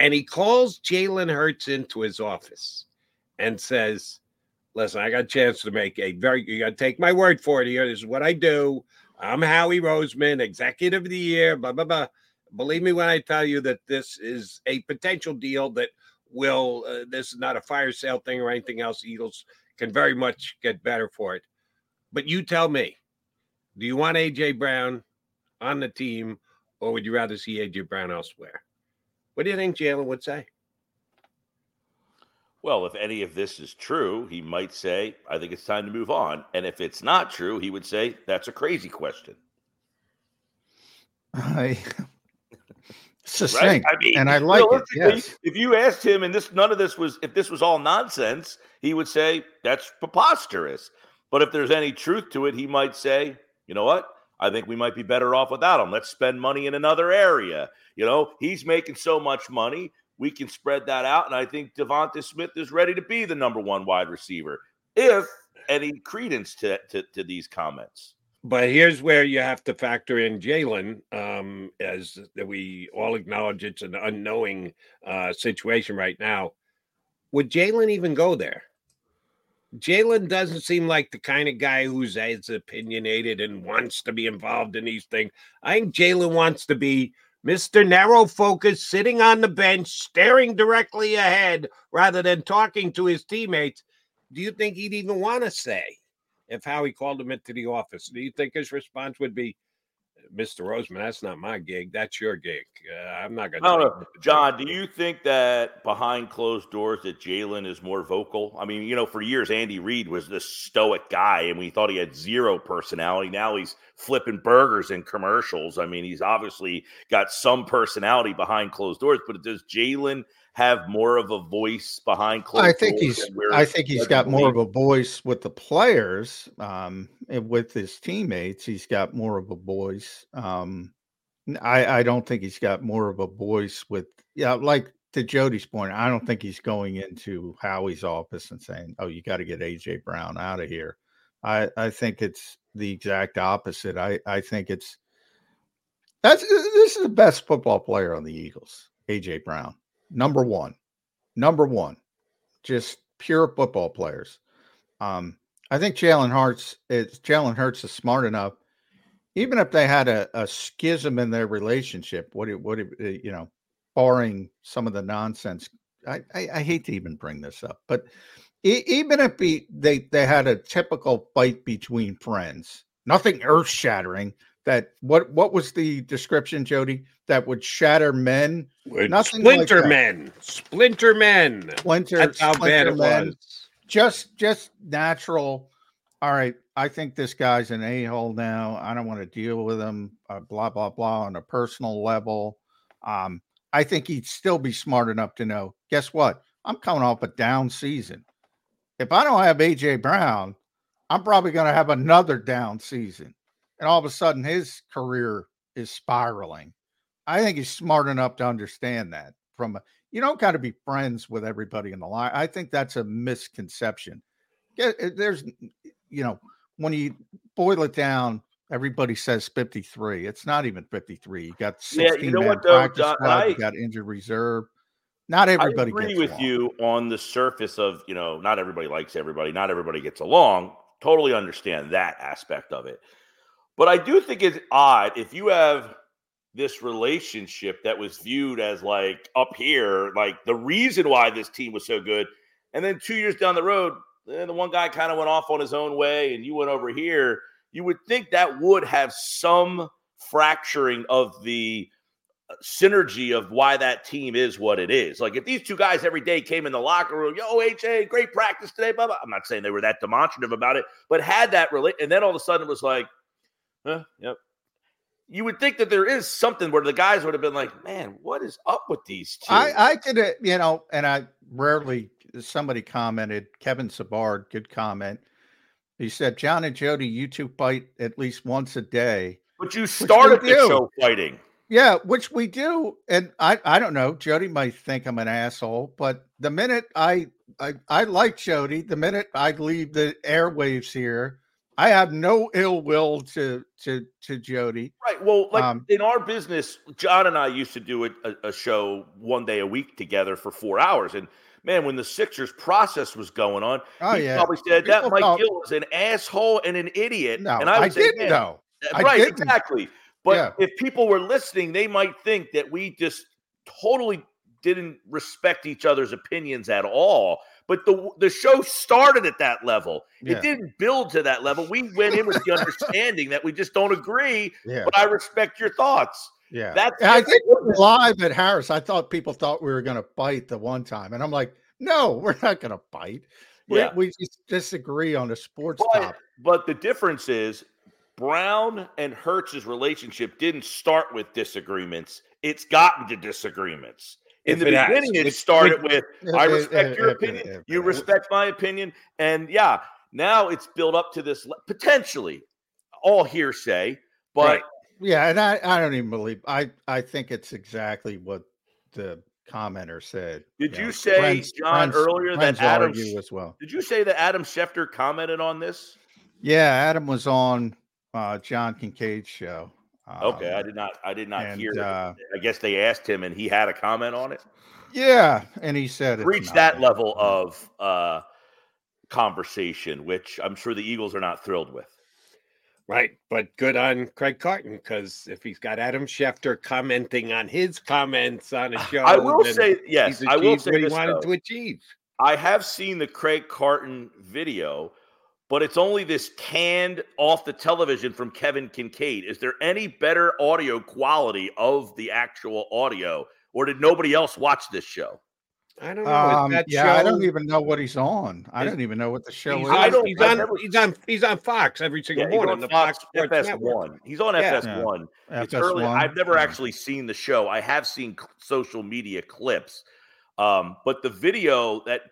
And he calls Jalen Hurts into his office and says, Listen, I got a chance to make a very, you got to take my word for it here. This is what I do. I'm Howie Roseman, executive of the year, blah, blah, blah. Believe me when I tell you that this is a potential deal that will, uh, this is not a fire sale thing or anything else. Eagles can very much get better for it. But you tell me, do you want AJ Brown on the team or would you rather see AJ Brown elsewhere? What do you think Jalen would say? Well, if any of this is true, he might say, I think it's time to move on. And if it's not true, he would say, that's a crazy question. I, succinct, Right? I mean, and I like it. Yes. If you asked him, and this none of this was, if this was all nonsense, he would say that's preposterous. But if there's any truth to it, he might say, you know what? I think we might be better off without him. Let's spend money in another area. You know, he's making so much money. We can spread that out. And I think DeVonta Smith is ready to be the number one wide receiver. If any credence to, to, to these comments. But here's where you have to factor in Jalen, um, as we all acknowledge it's an unknowing uh, situation right now. Would Jalen even go there? Jalen doesn't seem like the kind of guy who's as opinionated and wants to be involved in these things. I think Jalen wants to be Mr. Narrow Focus, sitting on the bench, staring directly ahead rather than talking to his teammates. Do you think he'd even want to say if Howie called him into the office? Do you think his response would be, Mr. Roseman, that's not my gig. That's your gig. Uh, I'm not going to. I John. Do you think that behind closed doors that Jalen is more vocal? I mean, you know, for years Andy Reid was this stoic guy, and we thought he had zero personality. Now he's flipping burgers in commercials. I mean, he's obviously got some personality behind closed doors. But does Jalen have more of a voice behind closed I think he's I think he's got more of a voice with the players, um, and with his teammates. He's got more of a voice. Um, I I don't think he's got more of a voice with yeah, like to Jody's point. I don't think he's going into Howie's office and saying, "Oh, you got to get AJ Brown out of here." I I think it's the exact opposite. I I think it's that's this is the best football player on the Eagles, AJ Brown number one, number one, just pure football players. Um, I think Jalen Hurts is Jalen Hurts is smart enough. Even if they had a, a schism in their relationship, what it it, uh, you know, barring some of the nonsense. I, I, I hate to even bring this up, but even if he, they they had a typical fight between friends, nothing earth shattering, that what what was the description, Jody? That would shatter men. Nothing splinter like men. Splinter men. Splinter. That's how splinter bad it men. was. Just just natural. All right, I think this guy's an a hole now. I don't want to deal with him. Uh, blah blah blah on a personal level. Um, I think he'd still be smart enough to know. Guess what? I'm coming off a down season. If I don't have AJ Brown, I'm probably going to have another down season and all of a sudden his career is spiraling. I think he's smart enough to understand that. From a, you don't got to be friends with everybody in the line. I think that's a misconception. Eh, there's, you know, when you boil it down, everybody says 53. It's not even 53. You got 16 yeah, you know what, though, John, squad, I, you got injured reserve. Not everybody. I agree with along. you on the surface of you know, not everybody likes everybody. Not everybody gets along. Totally understand that aspect of it. But I do think it's odd if you have this relationship that was viewed as like up here, like the reason why this team was so good. And then two years down the road, eh, the one guy kind of went off on his own way and you went over here. You would think that would have some fracturing of the uh, synergy of why that team is what it is. Like if these two guys every day came in the locker room, yo, HA, great practice today, blah, blah. I'm not saying they were that demonstrative about it, but had that relate, and then all of a sudden it was like, Huh, yep. You would think that there is something where the guys would have been like, "Man, what is up with these two? I, I could, uh, you know, and I rarely somebody commented. Kevin Sabard, good comment. He said, "John and Jody, you two fight at least once a day." But you started the show fighting. Yeah, which we do, and I I don't know. Jody might think I'm an asshole, but the minute I I I like Jody, the minute I leave the airwaves here, I have no ill will to to to Jody. Right. Well, like um, in our business, John and I used to do a, a, show one day a week together for four hours, and man, when the Sixers process was going on, oh, he yeah. probably said People that Mike thought, Gill is an asshole and an idiot. No, and I, I didn't know. Right, didn't. exactly. But yeah. if people were listening, they might think that we just totally didn't respect each other's opinions at all. But the the show started at that level. Yeah. It didn't build to that level. We went in with the understanding that we just don't agree, yeah. but I respect your thoughts. Yeah, that's. I think live at Harris. I thought people thought we were going to fight the one time, and I'm like, no, we're not going to fight. Yeah. We, we just disagree on a sports but, topic. But the difference is Brown and Hurts's relationship didn't start with disagreements. It's gotten to disagreements. In the beginning, has. it started with I respect your opinion, you respect my opinion, and yeah, now it's built up to this potentially all hearsay, but right. yeah, and I, I don't even believe I I think it's exactly what the commenter said. Did you, know, say, friends, John, friends, earlier friends that Adam as well? Did you say that Adam Schefter commented on this? Yeah, Adam was on uh, John Kincaid's show. Okay, I Um, did not. I did not and, hear. uh, I guess they asked him, and he had a comment on it. Yeah, and he said it's Reach that nothing. level of uh, conversation, which I'm sure the Eagles are not thrilled with. Right, but good on Craig Carton because if he's got Adam Schefter commenting on his comments on a show, I will say yes. he's I will say what he wanted though. to achieve. I have seen the Craig Carton video, but it's only this canned off the television from Kevin Kincaid. Is there any better audio quality of the actual audio, or did nobody else watch this show? I don't know. Um, that yeah, I don't even know what he's on. I Is- don't even know what the show He's is. on, he's, on, he's on he's on Fox every single Yeah, he's morning. on the Fox Sports FS1. He's on Yeah. FS1. It's FS1, early. I've never yeah. actually seen the show. I have seen social media clips, um, but the video that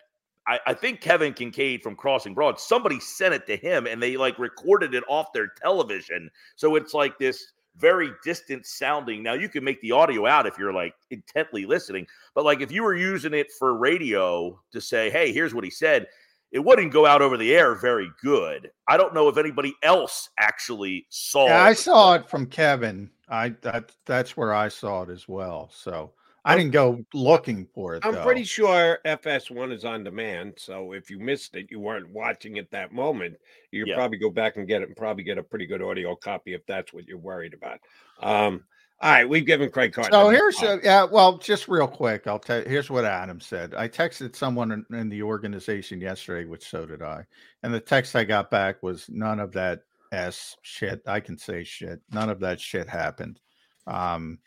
I, I think Kevin Kincaid from Crossing Broad, somebody sent it to him, and they like recorded it off their television. So it's like this very distant sounding. Now you can make the audio out if you're like intently listening, but like if you were using it for radio to say, "Hey, here's what he said," it wouldn't go out over the air very good. I don't know if anybody else actually saw. Yeah, I saw it from Kevin. I that that's where I saw it as well. So I didn't go looking for it. I'm though. pretty sure FS1 is on demand. So if you missed it, you weren't watching it that moment. You Yeah. probably go back and get it and probably get a pretty good audio copy if that's what you're worried about. Um, all right, we've given Craig Carton. So here's a, yeah. Well, just real quick, I'll tell. Here's what Adam said. I texted someone in, in the organization yesterday, which so did I, and the text I got back was none of that s shit. I can say shit. None of that shit happened. Um,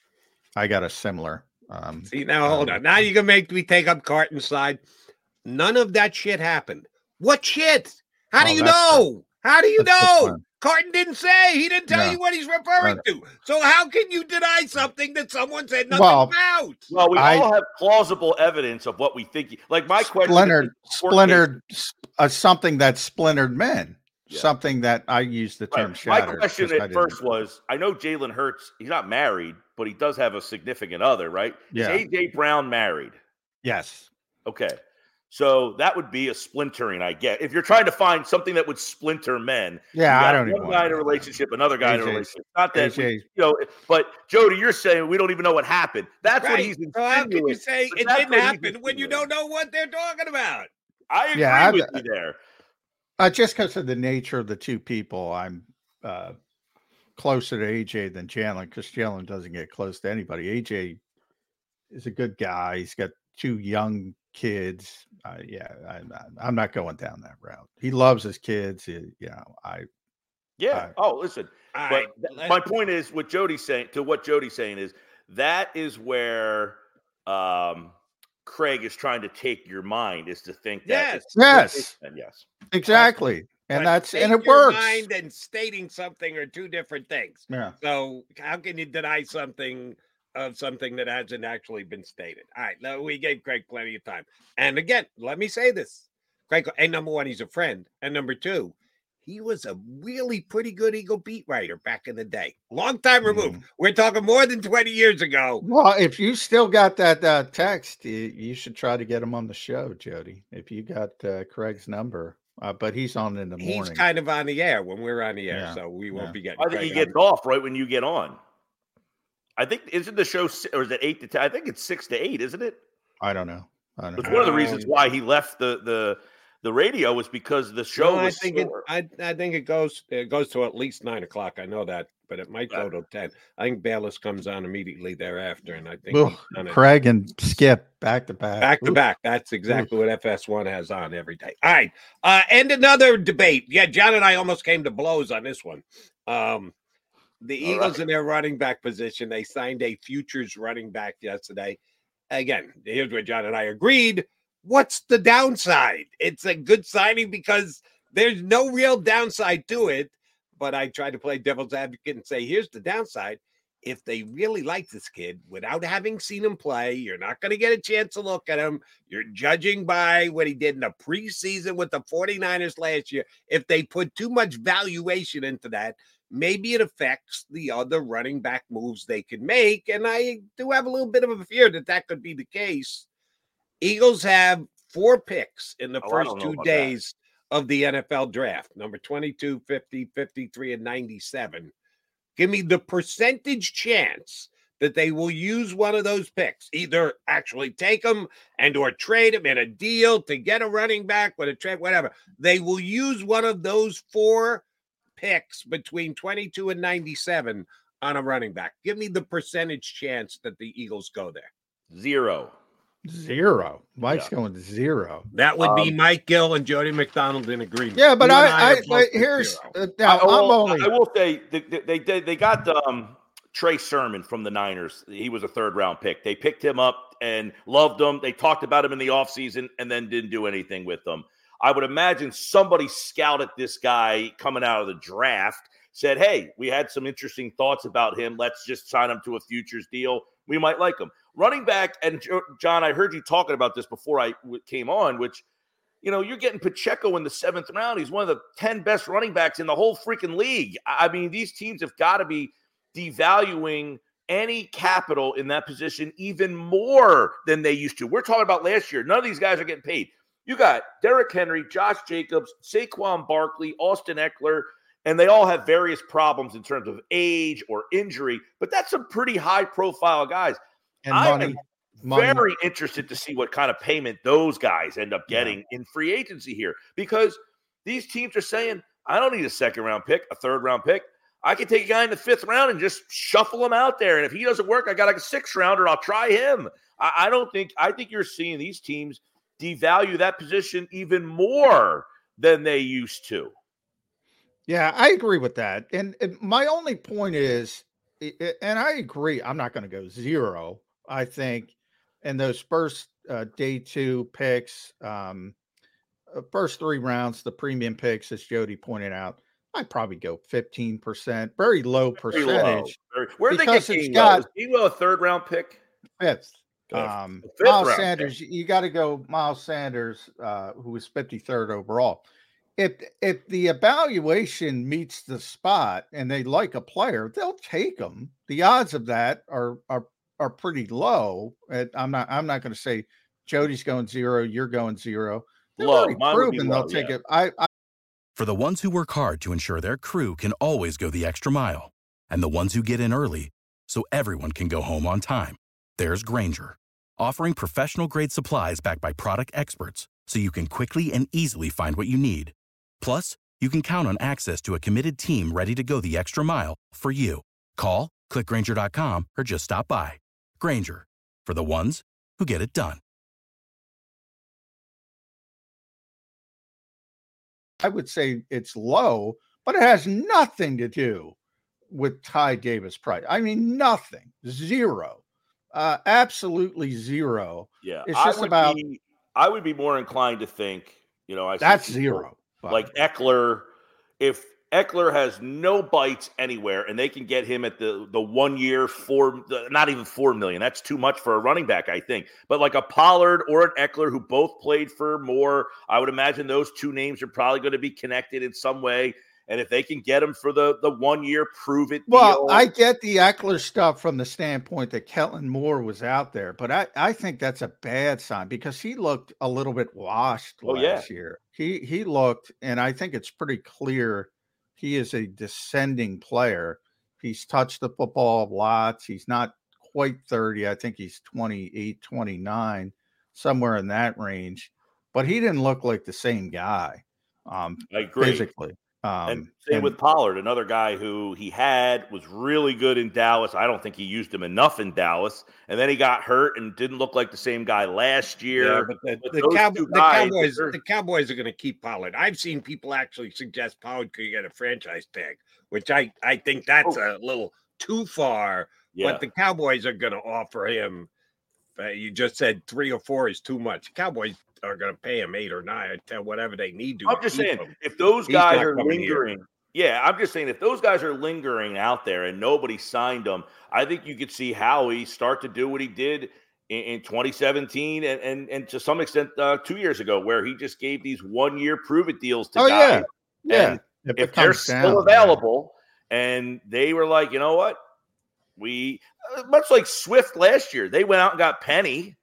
I got a similar. Um, See now, hold on. Now you can make me take up Carton's side. None of that shit happened. What shit? How do you that's the- know? How do you know? Carton didn't say. He didn't tell Yeah. you what he's referring to. So how can you deny something that someone said nothing Well, about? Well, we I- all have plausible evidence of what we think. he- Like my question, is, splintered, splintered, uh, something that splintered men. Yeah. Something that I use the term Right. My shattered. question 'cause I at first was: I know Jalen Hurts. He's not married, but he does have a significant other, right? Yeah. Is AJ Brown married? Yes. Okay, so that would be a splintering. I get if you're trying to find something that would splinter men. Yeah, you I don't even one wanna guy in a know that. relationship, another guy in a relationship. Not that we- you know, but Jody, you're saying we don't even know what happened. That's what he's So how can you say it didn't happen when you don't know what they're talking about? I agree Yeah, I've- with you there. Uh, just because of the nature of the two people, I'm uh, closer to AJ than Jalen because Jalen doesn't get close to anybody. AJ is a good guy. He's got two young kids. Uh, yeah, I, I- I'm not going down that route. He loves his kids. He, you know, I Yeah. oh, listen. All but right, th- let's- my point is what Jody's saying to what Jody's saying is that is where um Craig is trying to take your mind is to think that it's- Yes. and yes. exactly, and But that's and it works. Mind and stating something are two different things. Yeah. So how can you deny something of something that hasn't actually been stated? All right, now we gave Craig plenty of time. And again, let me say this: Craig, and number one, he's a friend, and number two, he was a really pretty good Eagle beat writer back in the day. Long time removed. We're talking more than twenty years ago. Well, if you still got that uh, text, you, you should try to get him on the show, Jody. If you got uh, Craig's number, uh, but he's on in the morning. He's kind of on the air when we're on the air, Yeah, so we won't yeah. be getting. I think he Craig on gets off right when you get on. I think isn't the show or is it eight to ten? I think it's six to eight, isn't it? I don't know. I don't It's know. one of the reasons why he left the the the radio was because the show No, I was think it. I, I think it goes. It goes to at least nine o'clock. I know that, but it might go to ten. I think Bayless comes on immediately thereafter, and I think Oof, he's it Craig and Skip back to back. back to Oof. back. That's exactly what FS1 has on every day. All right, uh, and another debate. Yeah, John and I almost came to blows on this one. Um, the All Eagles right. in their running back position. They signed a futures running back yesterday. Again, here's where John and I agreed. What's the downside? It's a good signing because there's no real downside to it. But I try to play devil's advocate and say, here's the downside. If they really like this kid without having seen him play, you're not going to get a chance to look at him. You're judging by what he did in the preseason with the 49ers last year. If they put too much valuation into that, maybe it affects the other running back moves they can make. And I do have a little bit of a fear that that could be the case. Eagles have four picks in the Oh, first two about that. days of the NFL draft, number 22, 50, 53, and 97. Give me the percentage chance that they will use one of those picks, either actually take them and or trade them in a deal to get a running back with a trade, whatever. They will use one of those four picks between 22 and 97 on a running back. Give me the percentage chance that the Eagles go there. Zero. Zero. Mike's Yeah. going to zero. That would be Um, Mike Gill and Jody McDonald in agreement. Yeah, but You and I, I, are both but at here's zero. uh, now I, I will, I'm only I will say they, they they they got um Trey Sermon from the Niners. He was a third round pick. They picked him up and loved him. They talked about him in the offseason and then didn't do anything with him. I would imagine somebody scouted this guy coming out of the draft, said, Hey, we had some interesting thoughts about him. Let's just sign him to a futures deal. We might like him. Running back, and John, I heard you talking about this before I came on, which you know, you're getting Pacheco in the seventh round. He's one of the 10 best running backs in the whole freaking league. I mean, these teams have got to be devaluing any capital in that position even more than they used to. We're talking about last year. None of these guys are getting paid. You got Derrick Henry, Josh Jacobs, Saquon Barkley, Austin Ekeler, and they all have various problems in terms of age or injury, but that's some pretty high profile guys. and I'm money. very interested to see what kind of payment those guys end up getting in free agency here because these teams are saying, I don't need a second round pick, a third round pick. I can take a guy in the fifth round and just shuffle him out there. And if he doesn't work, I got like a sixth rounder. I'll try him. I, I don't think, I think you're seeing these teams devalue that position even more than they used to. Yeah, I agree with that. And, and my only point is, i- i- and I agree, I'm not going to go zero. I think in those first uh, day two picks, um, uh, first three rounds, the premium picks, as Jody pointed out, I'd probably go 15%, very low Very low. percentage. Very- Where they get Gainwell? got- a third round pick? Fifth. Um, fifth Miles Sanders, you got to go Miles Sanders, uh, who was 53rd overall. If if the evaluation meets the spot and they like a player, they'll take them. The odds of that are are are pretty low. I'm not I'm not going to say Jody's going zero, you're going zero. They've Low. already Mine proven low, they'll take yeah. it. I, I For the ones who work hard to ensure their crew can always go the extra mile, and the ones who get in early so everyone can go home on time, there's Grainger, offering professional grade supplies backed by product experts so you can quickly and easily find what you need. Plus, you can count on access to a committed team ready to go the extra mile for you. Call, clickgranger.com, or just stop by. Grainger, for the ones who get it done. I would say it's low, but it has nothing to do with Ty Davis price. I mean, nothing, zero, uh, absolutely zero. Yeah, It's just would about Be, I would be more inclined to think, you know, I see that's people zero. By Like. Ekeler, if Ekeler has no bites anywhere, and they can get him at the the one year four, not even four million. That's too much for a running back, I think. But like a Pollard or an Ekeler, who both played for more, I would imagine those two names are probably going to be connected in some way. And if they can get him for the the one year, prove it. Well, deal, I get the Ekeler stuff from the standpoint that Kellen Moore was out there, but I, I think that's a bad sign because he looked a little bit washed Oh, yeah. last year. He he looked, and I think it's pretty clear he is a descending player. He's touched the football lots. He's not quite 30. I think he's 28, 29, somewhere in that range. But he didn't look like the same guy um, I agree. physically. Um, and same with Pollard, another guy who he had was really good in Dallas. I don't think he used him enough in Dallas, and then he got hurt and didn't look like the same guy last year. Yeah, but the, But the, those Cow- two the Cowboys, they're- the Cowboys are going to keep Pollard. I've seen people actually suggest Pollard could get a franchise tag, which I I think that's a little too far. Oh. Yeah. But the Cowboys are going to offer him. Uh, you just said three or four is too much. Cowboys are going to pay him eight or nine, or whatever they need to. I'm just saying, him. if those guys are coming here. lingering, yeah, I'm just saying, if those guys are lingering out there and nobody signed them, I think you could see Howie start to do what he did in, in 2017 and, and and to some extent uh, two years ago, where he just gave these one year prove it deals to Oh, guys. yeah. Yeah. And If if they're comes still down, yeah. available, and they were like, you know what, we uh, much like Swift last year, they went out and got Penny.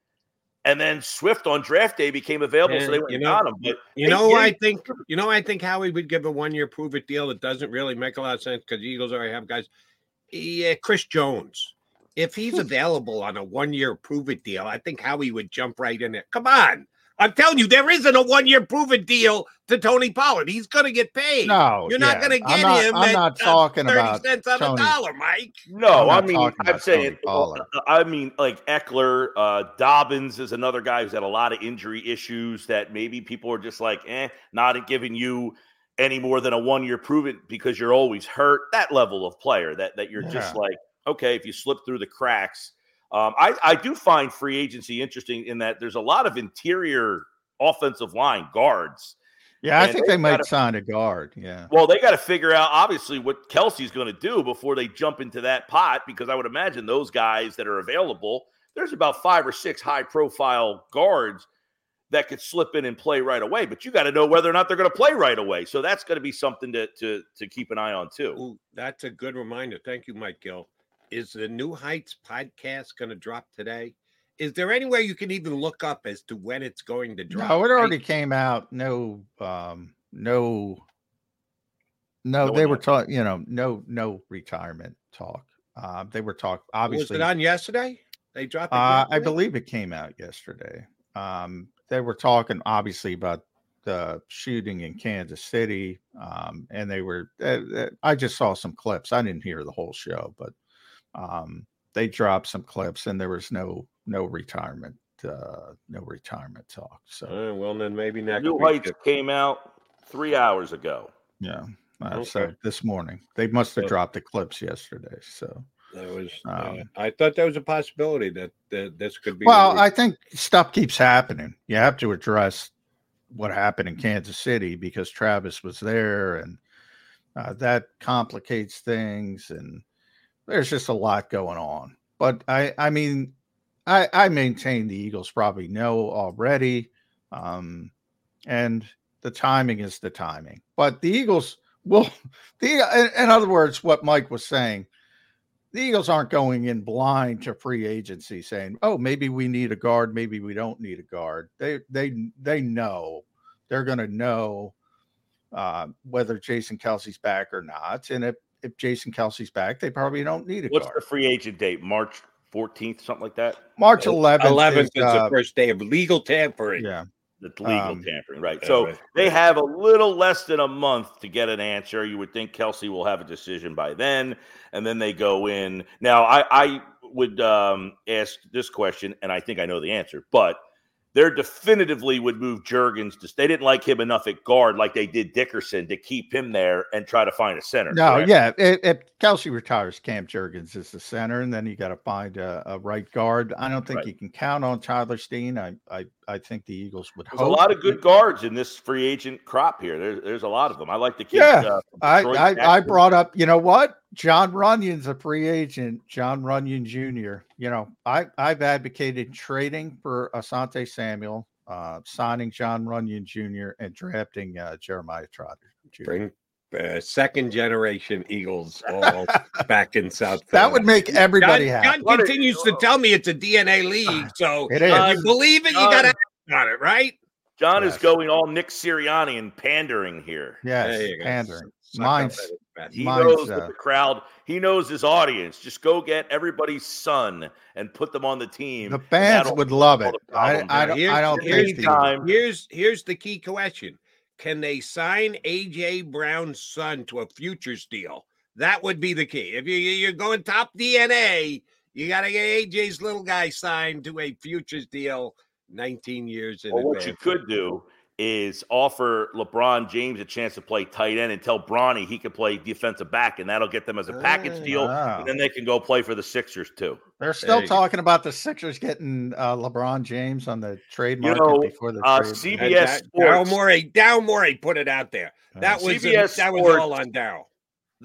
And then Swift on draft day became available, so And, they went you and got him. But You know, did- I think you know, I think Howie would give a one-year prove-it deal that doesn't really make a lot of sense because the Eagles already have guys. Yeah, Chris Jones. If he's hmm. available on a one-year prove-it deal, I think Howie would jump right in there. Come on, I'm telling you, there isn't a one-year prove-it deal to Tony Pollard. He's going to get paid. No, you're not going to I'm get not- him. I'm at, not uh, talking 30 about cents on Tony. a dollar, Mike. No, I'm I mean, I'm saying, Pollard. uh, I mean, like Ekeler, uh, Dobbins is another guy who's had a lot of injury issues that maybe people are just like, eh, not giving you any more than a one year proven because you're always hurt. That level of player that that you're just like, okay, if you slip through the cracks. Um, I, I do find free agency interesting in that there's a lot of interior offensive line guards. Yeah, I think they they might gotta- sign a guard. Yeah. Well, they got to figure out obviously what Kelce's going to do before they jump into that pot because I would imagine those guys that are available, there's about five or six high profile guards that could slip in and play right away, but you got to know whether or not they're going to play right away. So that's going to be something to to to keep an eye on too. Ooh, that's a good reminder. Thank you, Mike Gill. Is the New Heights podcast going to drop today? Is there anywhere you can even look up as to when it's going to drop? No, it I- already came out. No, um, no, no. No they were talking. You know, no, no retirement talk. Uh, they were talk. was Obviously, it on yesterday? They dropped it. Uh, I believe it came out yesterday. Um, they were talking obviously about the shooting in Kansas City, um, and they were. Uh, I just saw some clips. I didn't hear the whole show, but um, they dropped some clips, and there was no no retirement, uh, no retirement talk. So Uh, well, then maybe next New week. Heights came out three hours ago. yeah. Uh, So this morning they must have So- dropped the clips yesterday. So That was. uh, Um, I thought there was a possibility that, that this could be. Well. I think stuff keeps happening. You have to address what happened in Kansas City because Travis was there, and uh, that complicates things. And there's just a lot going on. But I, I mean, I, I maintain the Eagles probably know already, um, and the timing is the timing. But the Eagles will. The in, other words, what Mike was saying the Eagles aren't going in blind to free agency saying, "Oh, maybe we need a guard, maybe we don't need a guard." They they they know they're going to know uh, whether Jason Kelce's back or not, and if if Jason Kelce's back, they probably don't need a What's guard. the free agent date? March 14th, something like that. March 11th, 11th is, is, the uh, first day of legal tampering. yeah, The legal Um, tampering, right? So right, they have a little less than a month to get an answer. You would think Kelce will have a decision by then, and then they go in. Now, I, I would um, ask this question, and I think I know the answer, but they're definitively would move Jurgens. To, they didn't like him enough at guard, like they did Dickerson, to keep him there and try to find a center. No, correct? yeah. If, Kelce retires, Cam Jurgens is the center, and then you got to find a, a right guard. I don't think Right. you can count on Tyler Steen. I, I, I think the Eagles would There's a lot of good guards in this free agent crop here. There's, there's a lot of them. I like the kid. Yeah, uh, I, I, I brought up, you know what? Jon Runyan's a free agent. Jon Runyan Jr. You know, I, I've advocated trading for Asante Samuel, uh, signing Jon Runyan Jr. and drafting uh, Jeremiah Trotter. Jr. Bring uh, second generation Eagles all back in South. That would make everybody John, happy. John continues to tell me it's a DNA league, so It if you believe it, you got to act on it, right? John Yes. is going all Nick Sirianni and pandering here. Yes, There you go. pandering. Suck Mine's up at it, He Mine's, knows uh, the crowd. He knows his audience. Just go get everybody's son and put them on the team. the fans would love it. I. I don't, here's- I don't here's think the, Here's here's the key question: Can they sign AJ Brown's son to a futures deal? That would be the key. If you you're going top DNA, you got to get AJ's little guy signed to a futures deal, 19 years in Or what you could do is offer LeBron James a chance to play tight end and tell Bronny he could play defensive back, and that'll get them as a package deal. Wow. And then they can go play for the Sixers too. They're still you talking about the Sixers getting uh, LeBron James on the trade You market know, before the uh, trade. CBS And that- Sports- Daryl Morey, Daryl Morey put it out there. That was CBS that was Sports- all on Daryl.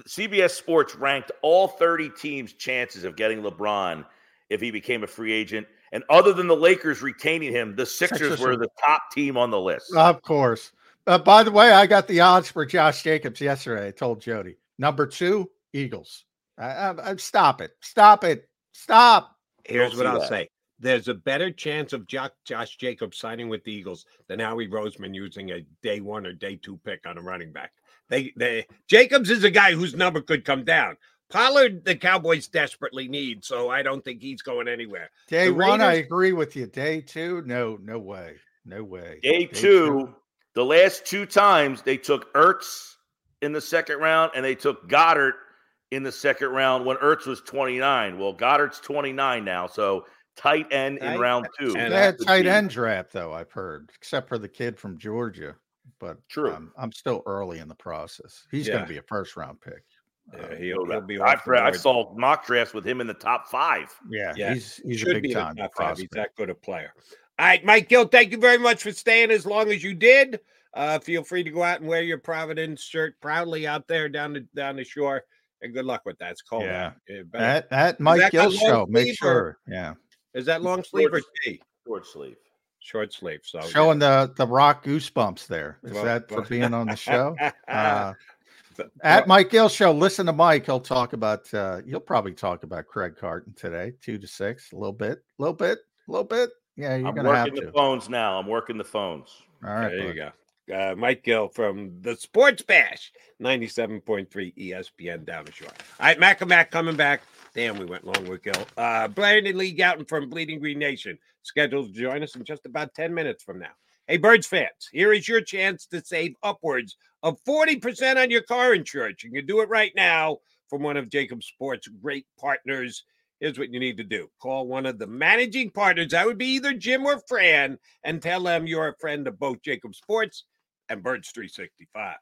CBS Sports ranked all 30 teams' chances of getting LeBron if he became a free agent. And other than the Lakers retaining him, the Sixers, Sixers were the top team on the list. Of course. Uh, by the way, I got the odds for Josh Jacobs yesterday. I told Jody. Number two, Eagles. I, I, I- stop it. Stop it. Stop. Here's what I'll that. say: there's a better chance of Josh, Josh Jacobs signing with the Eagles than Howie Roseman using a day one or day two pick on a running back. They, they Jacobs is a guy whose number could come down. Pollard, the Cowboys desperately need, so I don't think he's going anywhere. Day The one, I agree with you. Day two, no, no way, no way. Day two, the last two times they took Ertz in the second round and they took Goedert in the second round when Ertz was 29. Well, Goedert's 29 now, so tight end in Tight- round two. They had tight end draft though. I've heard, except for the kid from Georgia. But True. um, I'm still early in the process. He's going to be a first round pick. Yeah, he'll, he'll be I've, read- I board. saw mock drafts with him in the top five. Yeah, Yeah, he's he's a big be in the time top five. He's that good a player. All right, Mike Gill, thank you very much for staying as long as you did. Uh, feel free to go out and wear your Providence shirt proudly out there down the down the shore. And good luck with that. It's cold. Yeah. out. Yeah, better- At at Mike that Gill long show, make sleeve or- sure. Yeah, Is that long sleeve or Short- tee? Short sleeve. Short sleeve. So showing the the rock goosebumps there. Is Well, that for well- being on the show? Uh, But- at Mike Gill show, listen to Mike. He'll talk about. uh You'll probably talk about Craig Carton today, two to six, a little bit, a little bit, a little bit. Yeah, you're I'm gonna have working to. the phones now. I'm working the phones. All right, there bud. you go. Uh, Mike Gill from the Sports Bash, 97.3 ESPN down the shore. All right, Mac and Mac coming back. Damn, we went long with Gill. Uh, Brandon Lee Gowton from Bleeding Green Nation scheduled to join us in just about 10 minutes from now. Hey, Birds fans, here is your chance to save upwards of 40% on your car insurance. You can do it right now from one of JAKIB Sports' great partners. Here's what you need to do call one of the managing partners. That would be either Jim or Fran, and tell them you're a friend of both JAKIB Sports and Birds 365.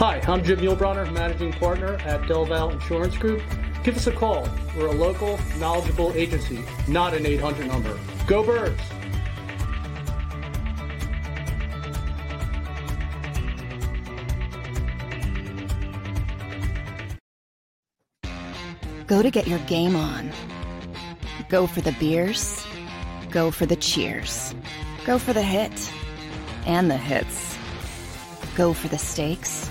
Hi, I'm Jim Muehlbronner, Managing Partner at Delval Insurance Group. Give us a call. We're a local, knowledgeable agency, not an 800 number. Go Birds! Go to get your game on. Go for the beers. Go for the cheers. Go for the hit and the hits. Go for the stakes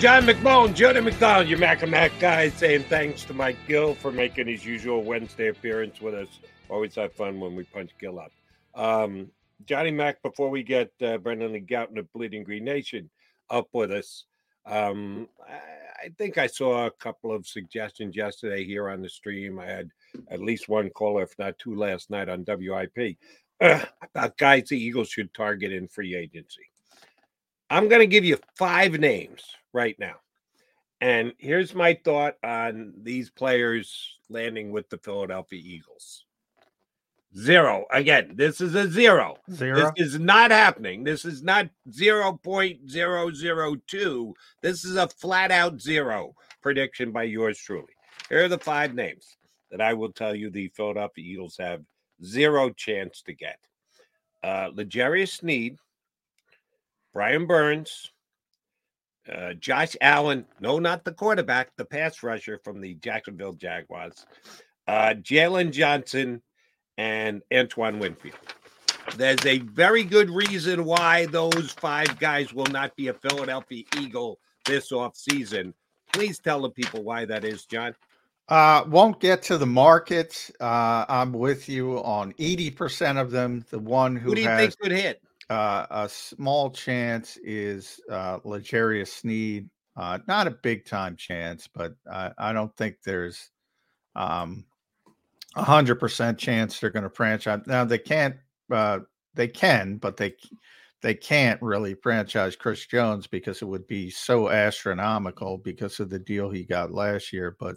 John McMullen, Jody McDonald, your Mac and Mac guy, saying thanks to Mike Gill for making his usual Wednesday appearance with us. Always have fun when we punch Gill up. Um, Johnny Mac, before we get uh, Brandon Lee Gowton of Bleeding Green Nation up with us, um, I, I think I saw a couple of suggestions yesterday here on the stream. I had at least one caller, if not two, last night on WIP uh, about guys the Eagles should target in free agency. I'm going to give you five names right now. And here's my thought on these players landing with the Philadelphia Eagles. Zero. Again, this is a zero. Zero? This is not happening. This is not 0.002. This is a flat out zero prediction by yours truly. Here are the five names that I will tell you the Philadelphia Eagles have zero chance to get. Uh L'Jarius Sneed, Brian Burns, uh, Josh Allen, no, not the quarterback, the pass rusher from the Jacksonville Jaguars, uh, Jaylon Johnson, and Antoine Winfield. There's a very good reason why those five guys will not be a Philadelphia Eagle this offseason. Please tell the people why that is, John. Uh, won't get to the market. Uh, I'm with you on 80% of them. The one who, Who do you has think could hit? Uh, a small chance is uh, L'Jarius Sneed. Uh, not a big time chance, but I, I don't think there's um, a hundred percent chance they're going to franchise. Now they can't. Uh, they can, but they they can't really franchise Chris Jones because it would be so astronomical because of the deal he got last year. But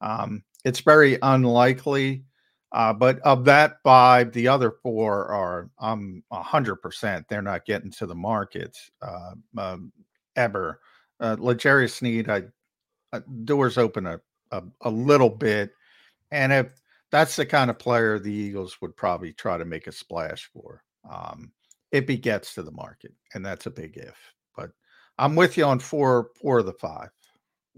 um, it's very unlikely. Uh, but of that five, the other four are um a hundred percent. They're not getting to the market uh, um, ever. Uh, L'Jarius Sneed, I uh, doors open a, a a little bit, and if that's the kind of player the Eagles would probably try to make a splash for, um, if he gets to the market, and that's a big if. But I'm with you on four four of the five.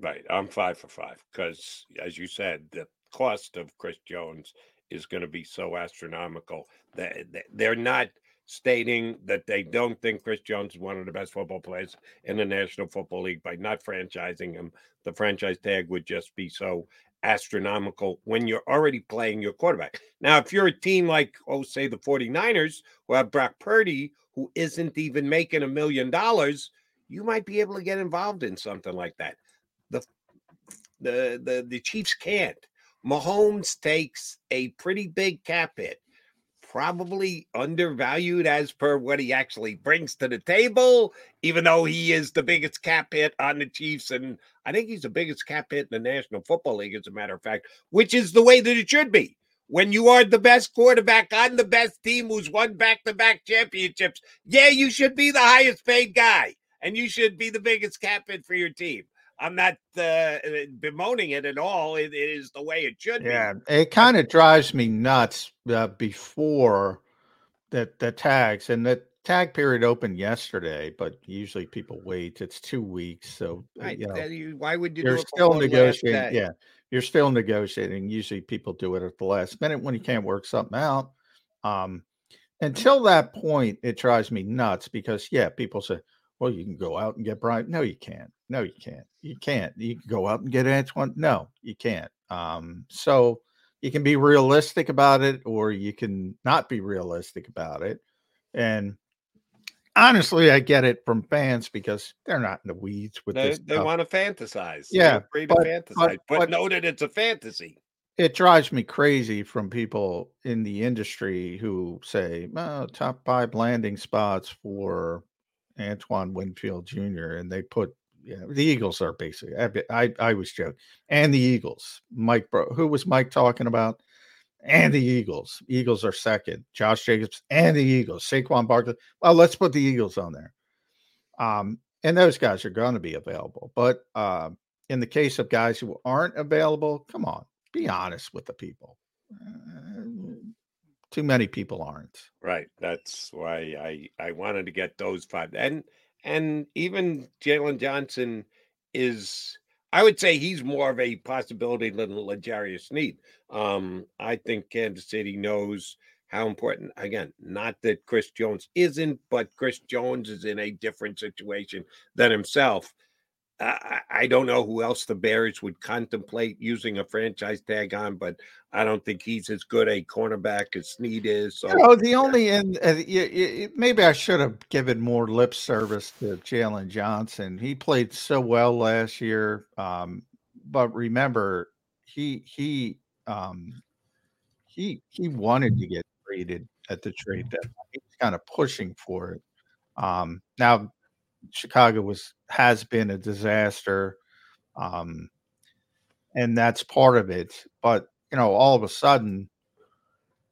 Right. I'm five for five because, as you said, the cost of Chris Jones is going to be so astronomical that they're not stating that they don't think Chris Jones is one of the best football players in the National Football League by not franchising him. The franchise tag would just be so astronomical when you're already playing your quarterback. Now, if you're a team like, oh, say the 49ers, who have Brock Purdy, who isn't even making a million dollars, you might be able to get involved in something like that. The the the, the Chiefs can't. Mahomes takes a pretty big cap hit, probably undervalued as per what he actually brings to the table, even though he is the biggest cap hit on the Chiefs. And I think he's the biggest cap hit in the National Football League, as a matter of fact, which is the way that it should be. When you are the best quarterback on the best team who's won back to back championships, yeah, you should be the highest paid guy and you should be the biggest cap hit for your team. I'm not uh, bemoaning it at all. It, it is the way it should Yeah, be. it kind of drives me nuts uh, before the the tags and the tag period opened yesterday, but usually people wait. It's two weeks, so uh, Right. you know you- why would you you're do it still negotiating. Yeah, you're still negotiating. Usually people do it at the last minute when you can't work something out. Um, until that point, it drives me nuts because yeah, people say, "Well, you can go out and get Brian." No, you can't. No, you can't. You can't. You can go out and get Antoine. No, you can't. Um, so you can be realistic about it, or you can not be realistic about it. And honestly, I get it from fans because they're not in the weeds with They, this. they stuff. want to fantasize. Yeah, They're to but- fantasize, but- but, but- know that it's a fantasy. it drives me crazy from people in the industry who say, "Oh, top five landing spots for Antoine Winfield Jr." and they put, you know, the Eagles are basically. I, I, I was joking, and the Eagles. Mike, Bro, who was Mike talking about? And the Eagles. Eagles are second. Josh Jacobs and the Eagles. Saquon Barkley. Well, let's put the Eagles on there. Um, and those guys are going to be available. But uh, in the case of guys who aren't available, come on, be honest with the people. Uh, too many people aren't. Right. That's why I I wanted to get those five. And and even Jaylon Johnson is I would say he's more of a possibility than L'Jarius Sneed. Um, I think Kansas City knows how important again, not that Chris Jones isn't, but Chris Jones is in a different situation than himself. I, I don't know who else the Bears would contemplate using a franchise tag on, but I don't think he's as good a cornerback as Sneed is. So, you know, the only and uh, maybe I should have given more lip service to Jaylon Johnson. He played so well last year, um, but remember, he he um, he he wanted to get traded at the trade deadline. He's kind of pushing for it. Um, now Chicago was has been a disaster, um, and that's part of it. But you know, all of a sudden,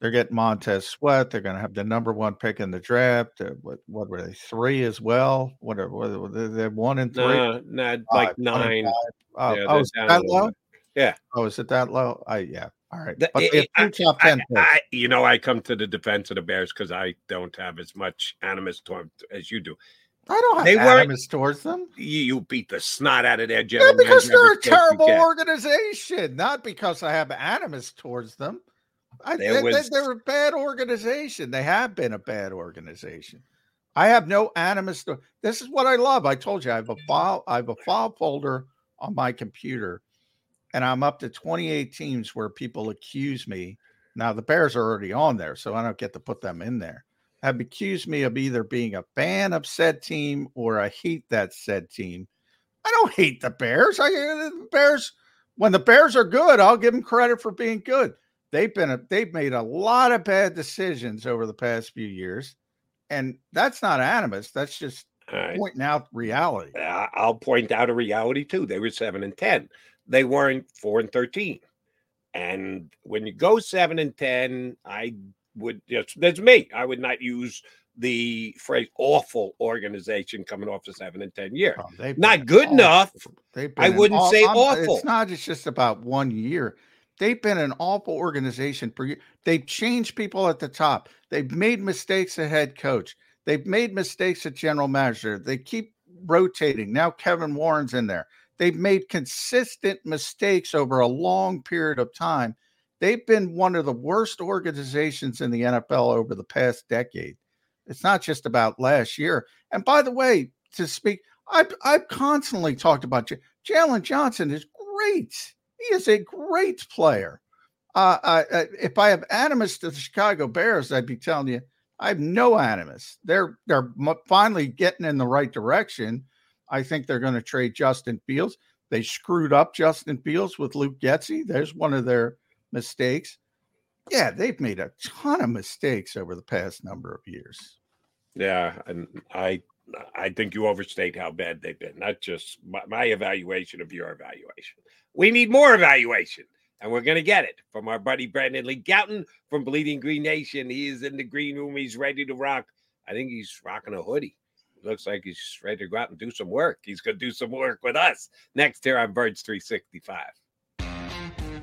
they're getting Montez Sweat. They're going to have the number one pick in the draft. Uh, what what were they three as well? What are, what are they're one and three? No, not like nine. Oh, yeah, oh is it that low? Yeah. Oh, is it that low? I yeah. All right. But it, two top ten. I, I, you know, I come to the defense of the Bears because I don't have as much animus toward as you do. I don't have They animus towards them. You, you beat the snot out of their Yeah, general because they're a every chance you terrible organization, not because I have animus towards them. I, they, was- they, are a bad organization. They have been a bad organization. I have no animus. To, this is what I love. I told you I have a file. I have a file folder on my computer, and I'm up to 28 teams where people accuse me. Now the Bears are already on there, so I don't get to put them in there. Have accused me of either being a fan of said team or I hate that said team. I don't hate the Bears. I uh, the Bears when the Bears are good, I'll give them credit for being good. They've been a, they've made a lot of bad decisions over the past few years, and that's not animus. That's just right. pointing out reality. I'll point out a reality too. They were seven and ten. They weren't four and thirteen. And when you go seven and ten, I would yes, that's me. I would not use the phrase awful organization coming off the seven and ten year. Oh, Not good awful. enough. They've I wouldn't say I'm- awful. It's not it's just about one year. They've been an awful organization for you. They've changed people at the top. They've made mistakes at head coach. They've made mistakes at general manager. They keep rotating. Now Kevin Warren's in there. They've made consistent mistakes over a long period of time. They've been one of the worst organizations in the NFL over the past decade. It's not just about last year. And by the way, to speak, I've I've constantly talked about J- Jaylon Johnson is great. He is a great player. Uh, I, I, if I have animus to the Chicago Bears, I'd be telling you I have no animus. They're they're finally getting in the right direction. I think they're going to trade Justin Fields. They screwed up Justin Fields with Luke Getsy. There's one of their mistakes. Yeah, they've made a ton of mistakes over the past number of years. Yeah, and I I think you overstate how bad they've been. Not just my, my evaluation of your evaluation. We need more evaluation, and we're going to get it from our buddy Brandon Lee Gowton from Bleeding Green Nation. He is in the green room. He's ready to rock. I think he's rocking a hoodie. Looks like he's ready to go out and do some work. He's going to do some work with us next here on Birds 365.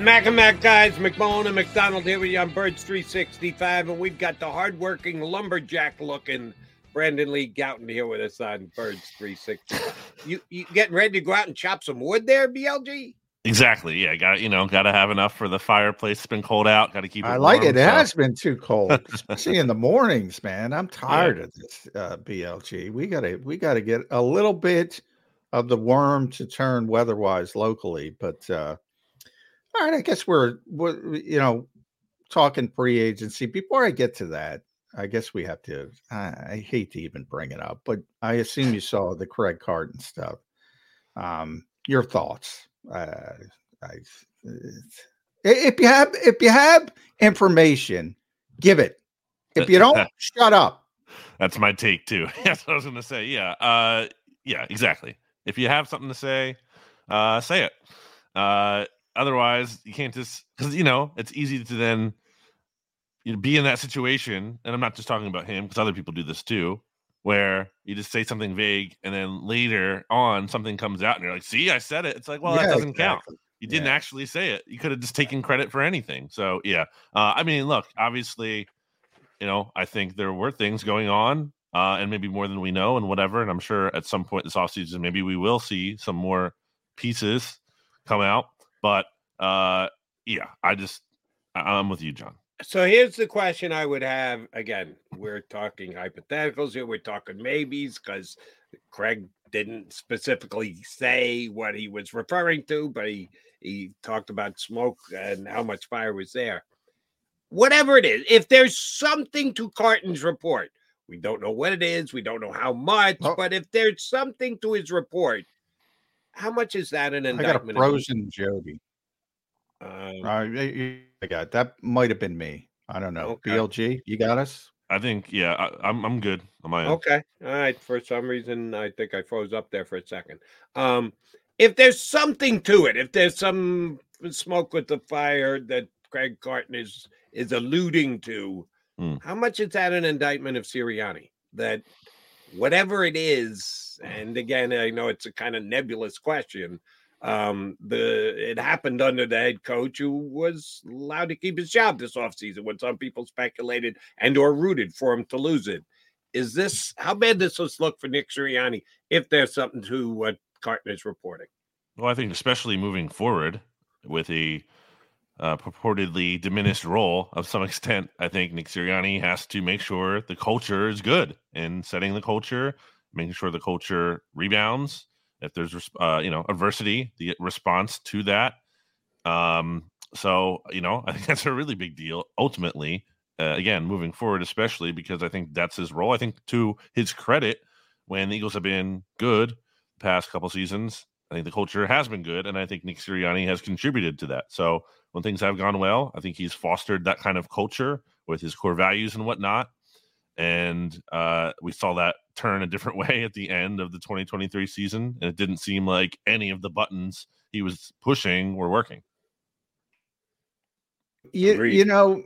Mac and Mac guys, McMullen and McDonald here with you on Birds 365, and we've got the hardworking lumberjack looking Brandon Lee Gowton here with us on Birds 360. You you getting ready to go out and chop some wood there, BLG? Exactly. Yeah. Got you know, got to have enough for the fireplace. It's been cold out. Got to keep. it I like warm, it. It so- has been too cold, especially in the mornings, man. I'm tired of this uh, BLG. We gotta we gotta get a little bit of the worm to turn weather-wise locally. But uh, all right, I guess we're, we're you know talking free agency. Before I get to that, I guess we have to. I, I hate to even bring it up, but I assume you saw the Craig Carton stuff. Um, your thoughts? Uh, I, if you have if you have information, give it. If you don't, shut up. That's my take too. That's what I was going to say. Yeah. Uh, yeah. Exactly. If you have something to say, uh, say it. Uh, otherwise, you can't just because you know it's easy to then you know, be in that situation. And I'm not just talking about him because other people do this too, where you just say something vague and then later on something comes out and you're like, "See, I said it." It's like, well, that doesn't count. You didn't actually say it. You could have just taken credit for anything. So yeah. Uh, I mean, look, obviously, you know, I think there were things going on, uh, and maybe more than we know, and whatever. And I'm sure at some point this offseason, maybe we will see some more pieces come out. But uh, yeah, I just I- I'm with you, John. So here's the question I would have. Again, we're talking hypotheticals here. We're talking maybes because Craig didn't specifically say what he was referring to, but he he talked about smoke and how much fire was there. Whatever it is, if there's something to Carton's report, we don't know what it is, we don't know how much, but if there's something to his report, how much is that an indictment? I got a indictment? of- frozen Jody. Um, Uh, y- y- I got that. Might have been me. I don't know. Okay. BLG, you got us. I think yeah, I, I'm I'm good on my end. Okay. All right. For some reason, I think I froze up there for a second. Um, if there's something to it, if there's some smoke with the fire that Craig Carton is is alluding to, Hmm. how much is that an indictment of Sirianni? That whatever it is, and again, I know it's a kind of nebulous question. Um, the it happened under the head coach who was allowed to keep his job this offseason when some people speculated and or rooted for him to lose it. Is this how bad does this look for Nick Sirianni if there's something to what Carton is reporting? Well, I think especially moving forward with a uh, purportedly diminished role of some extent, I think Nick Sirianni has to make sure the culture is good and setting the culture, making sure the culture rebounds. If there's uh, you know adversity, the response to that. Um, so you know, I think that's a really big deal. Ultimately, uh, again, moving forward, especially because I think that's his role. I think to his credit, when the Eagles have been good past couple seasons, I think the culture has been good, and I think Nick Sirianni has contributed to that. So when things have gone well. I think he's fostered that kind of culture with his core values and whatnot. And uh, we saw that turn a different way at the end of the 2023 season. And it didn't seem like any of the buttons he was pushing were working. You, you know,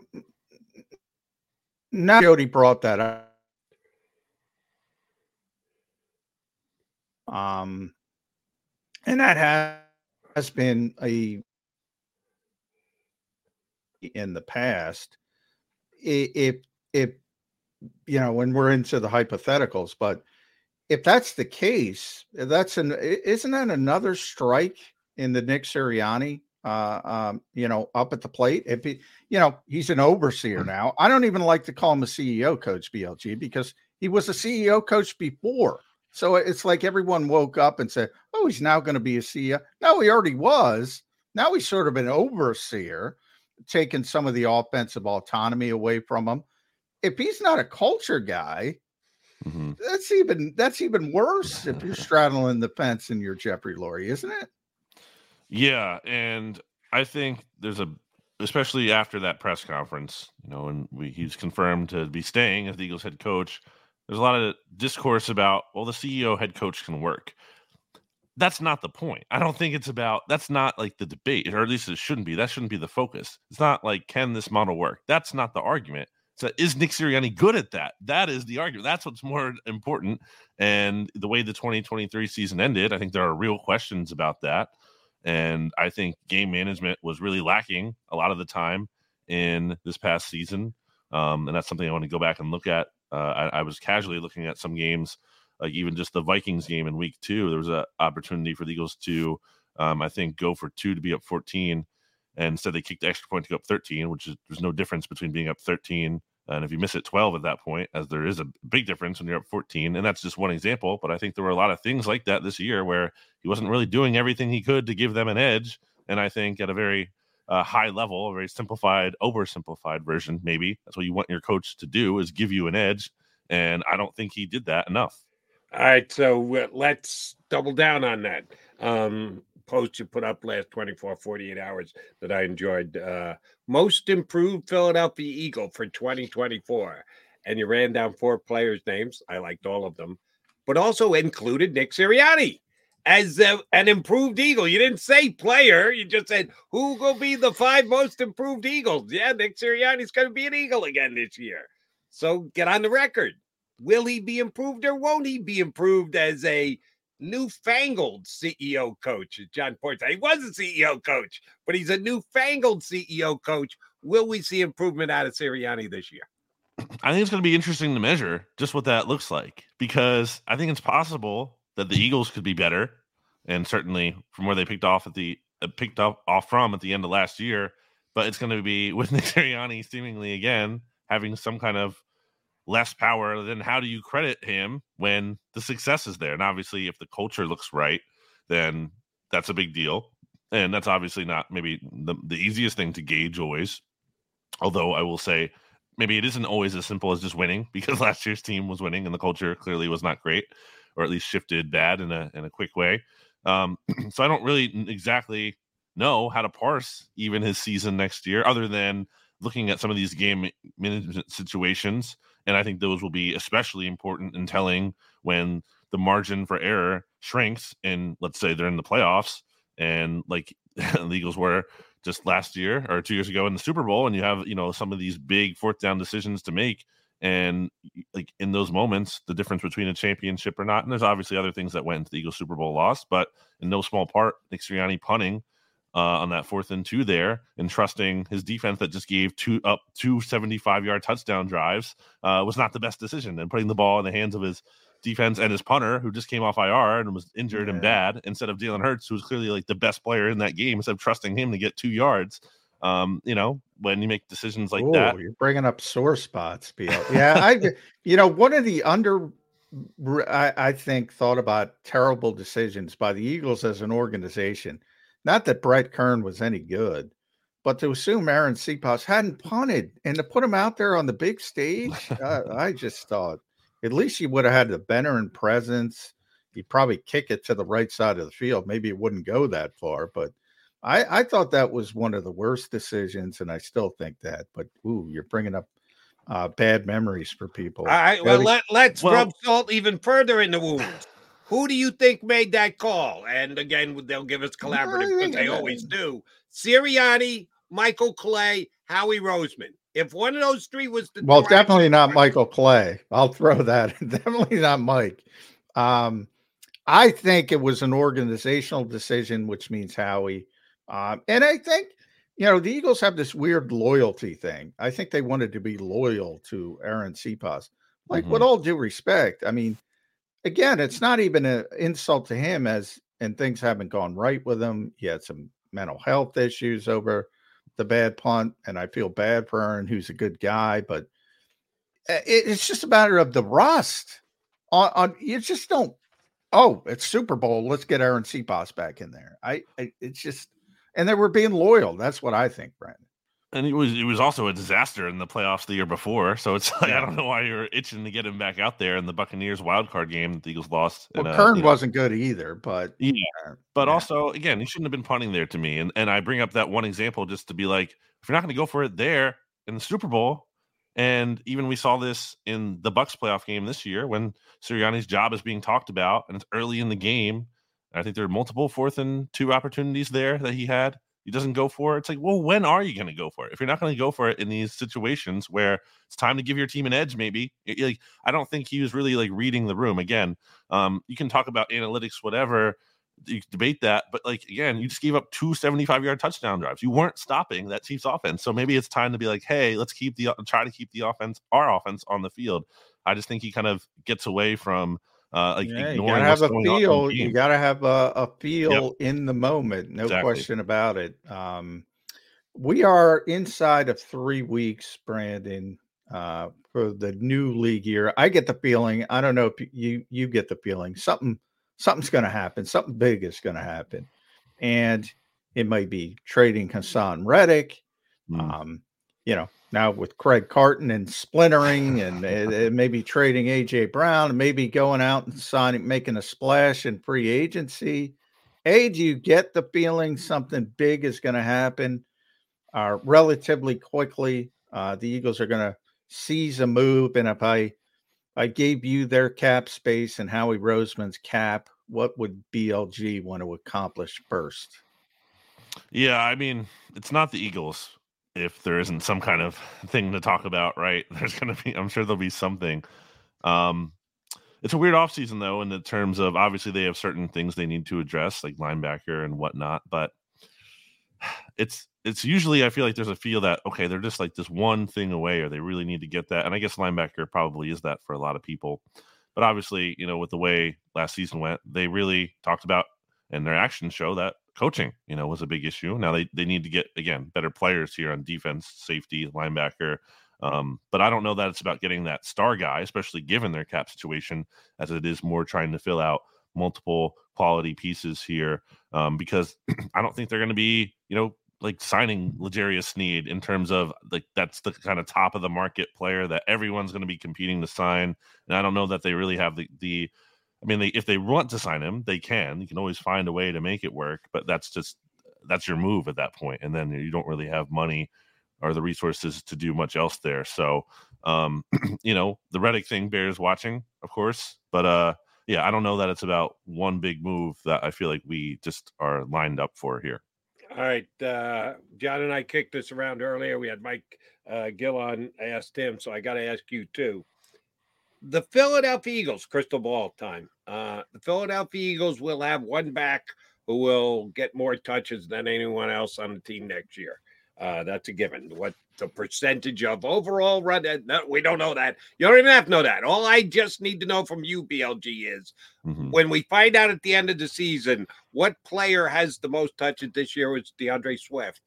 now Jody brought that up. Um, and that has been a in the past. If if you know when we're into the hypotheticals, but if that's the case, that's an isn't that another strike in the Nick Sirianni uh, um, you know, up at the plate. If he, you know, he's an overseer now. I don't even like to call him a CEO coach, BLG, because he was a CEO coach before. So it's like everyone woke up and said, "Oh, he's now going to be a CEO." No, he already was. Now he's sort of an overseer, taking some of the offensive autonomy away from him. If he's not a culture guy, mm-hmm. that's even that's even worse. if you're straddling the fence and you're Jeffrey Lurie, isn't it? Yeah, and I think there's a especially after that press conference, you know, and we, he's confirmed to be staying as the Eagles head coach. There's a lot of discourse about, well, the CEO head coach can work. That's not the point. I don't think it's about that's not like the debate, or at least it shouldn't be. That shouldn't be the focus. It's not like can this model work? That's not the argument. So is Nick Sirianni good at that? That is the argument. That's what's more important. And the way the 2023 season ended, I think there are real questions about that. And I think game management was really lacking a lot of the time in this past season. Um, and that's something I want to go back and look at. Uh, I, I, was casually looking at some games, like even just the Vikings game in week two. There was an opportunity for the Eagles to, um, I think, go for two to be up 14. And instead, they kicked the extra point to go up 13, which is there's no difference between being up 13 and if you miss it 12 at that point, as there is a big difference when you're up 14, and that's just one example, but I think there were a lot of things like that this year where he wasn't really doing everything he could to give them an edge. And I think at a very uh, high level, a very simplified, oversimplified version, maybe that's what you want your coach to do is give you an edge. And I don't think he did that enough. All right, so let's double down on that. Um, post you put up last 24, 48 hours that I enjoyed. Uh, most improved Philadelphia Eagle for 2024. And you ran down four players' names. I liked all of them, but also included Nick Sirianni as a, an improved Eagle. You didn't say player, you just said who will be the five most improved Eagles. Yeah, Nick Sirianni's going to be an Eagle again this year. So get on the record. Will he be improved or won't he be improved as a newfangled CEO coach. John Porter, he was a CEO coach, but he's a newfangled CEO coach. Will we see improvement out of Sirianni this year? I think it's going to be interesting to measure just what that looks like because I think it's possible that the Eagles could be better, and certainly from where they picked off at the uh, picked up off from at the end of last year. But it's going to be with Nick Sirianni seemingly again having some kind of less power, then how do you credit him when the success is there? And obviously, if the culture looks right, then that's a big deal. And that's obviously not maybe the, the easiest thing to gauge always. Although I will say, maybe it isn't always as simple as just winning because last year's team was winning and the culture clearly was not great, or at least shifted bad in a in a quick way. Um, so I don't really exactly know how to parse even his season next year, other than looking at some of these game management situations and I think those will be especially important in telling when the margin for error shrinks. And let's say they're in the playoffs and like the Eagles were just last year or two years ago in the Super Bowl, and you have, you know, some of these big fourth down decisions to make. And like in those moments, the difference between a championship or not, and there's obviously other things that went into the Eagles Super Bowl loss, but in no small part, Nick Sirianni punting uh, on that fourth and two there and trusting his defense that just gave two up two 75 yard touchdown drives uh, was not the best decision. And putting the ball in the hands of his defense and his punter, who just came off IR and was injured yeah. and bad, instead of Jalen Hurts, who was clearly like the best player in that game, instead of trusting him to get two yards. Um, you know, when you make decisions like Ooh, that, you're bringing up sore spots, Bill. Yeah, I, you know, one of the under, I, I think, thought about terrible decisions by the Eagles as an organization not that Brett Kern was any good, but to assume Arryn Siposs hadn't punted and to put him out there on the big stage, uh, I just thought at least he would have had the veteran presence. He'd probably kick it to the right side of the field. Maybe it wouldn't go that far, but I, I thought that was one of the worst decisions, and I still think that. But ooh, you're bringing up uh, bad memories for people. All right. Well, let, let's well, rub salt even further in the wounds. Who do you think made that call? And again, they'll give us collaborative because they always do. Sirianni, Michael Clay, Howie Roseman. If one of those three was the well, definitely not Michael Clay. I'll throw that. definitely not Mike. Um, I think it was an organizational decision, which means Howie. Um, and I think you know, the Eagles have this weird loyalty thing. I think they wanted to be loyal to Arryn Siposs. Like, mm-hmm. with all due respect, I mean, again, it's not even an insult to him as and things haven't gone right with him. He had some mental health issues over the bad punt, and I feel bad for Arryn, who's a good guy, but eh, it's just a matter of the rust. On, on you just don't. Oh, it's Super Bowl. Let's get Arryn Siposs back in there. I, I it's just and they were being loyal. That's what I think, Brandon. And it was it was also a disaster in the playoffs the year before. So it's like yeah. I don't know why you're itching to get him back out there in the Buccaneers wild card game the Eagles lost. Well, and, uh, Kern wasn't know. good either, but yeah. But yeah. also again, he shouldn't have been punting there to me. And and I bring up that one example just to be like, if you're not going to go for it there in the Super Bowl, and even we saw this in the Bucks playoff game this year when Sirianni's job is being talked about and it's early in the game. I think there are multiple fourth and two opportunities there that he had he doesn't go for it. It's like, well, when are you going to go for it? If you're not going to go for it in these situations where it's time to give your team an edge, maybe. Like, I don't think he was really like reading the room. Again, um, you can talk about analytics, whatever. You debate that, but like again, you just gave up two 75 yard touchdown drives. You weren't stopping that Chiefs offense, so maybe it's time to be like, hey, let's keep the try to keep the offense, our offense, on the field. I just think he kind of gets away from uh, like yeah, you gotta have a feel. You gotta have a, a feel yep. in the moment. No exactly. question about it. Um, we are inside of three weeks, Brandon, uh, for the new league year. I get the feeling. I don't know if you you get the feeling something something's going to happen. Something big is going to happen, and it might be trading Haason Reddick. Mm. Um, you know, now with Craig Carton and splintering and uh, maybe trading AJ Brown, and maybe going out and signing, making a splash in free agency. A, do you get the feeling something big is going to happen uh, relatively quickly? Uh, the Eagles are going to seize a move, and if I I gave you their cap space and Howie Roseman's cap, what would BLG want to accomplish first? Yeah, I mean, it's not the Eagles if there isn't some kind of thing to talk about, right? There's going to be, I'm sure there'll be something. Um, it's a weird offseason, though, in the terms of obviously they have certain things they need to address, like linebacker and whatnot. But it's it's usually I feel like there's a feel that okay, they're just like this one thing away, or they really need to get that. And I guess linebacker probably is that for a lot of people. But obviously, you know, with the way last season went, they really talked about and their actions show that coaching, you know, was a big issue. Now they, they need to get again better players here on defense, safety, linebacker. Um, but I don't know that it's about getting that star guy, especially given their cap situation, as it is more trying to fill out multiple quality pieces here. Um, because I don't think they're going to be, you know, like signing L'Jarius Sneed in terms of like that's the kind of top of the market player that everyone's going to be competing to sign. And I don't know that they really have the the I mean, they, if they want to sign him, they can. You can always find a way to make it work, but that's just that's your move at that point, and then you don't really have money or the resources to do much else there. So, um, you know, the Reddick thing bears watching, of course, but uh, yeah, I don't know that it's about one big move that I feel like we just are lined up for here. All right, uh, John and I kicked this around earlier. We had Mike uh, Gill on, asked him, so I got to ask you too the Philadelphia Eagles, crystal ball time. Uh, the Philadelphia Eagles will have one back who will get more touches than anyone else on the team next year. Uh, that's a given. What the percentage of overall run? Uh, no, we don't know that. You don't even have to know that. All I just need to know from you, BLG, is mm-hmm. when we find out at the end of the season what player has the most touches this year was D'Andre Swift.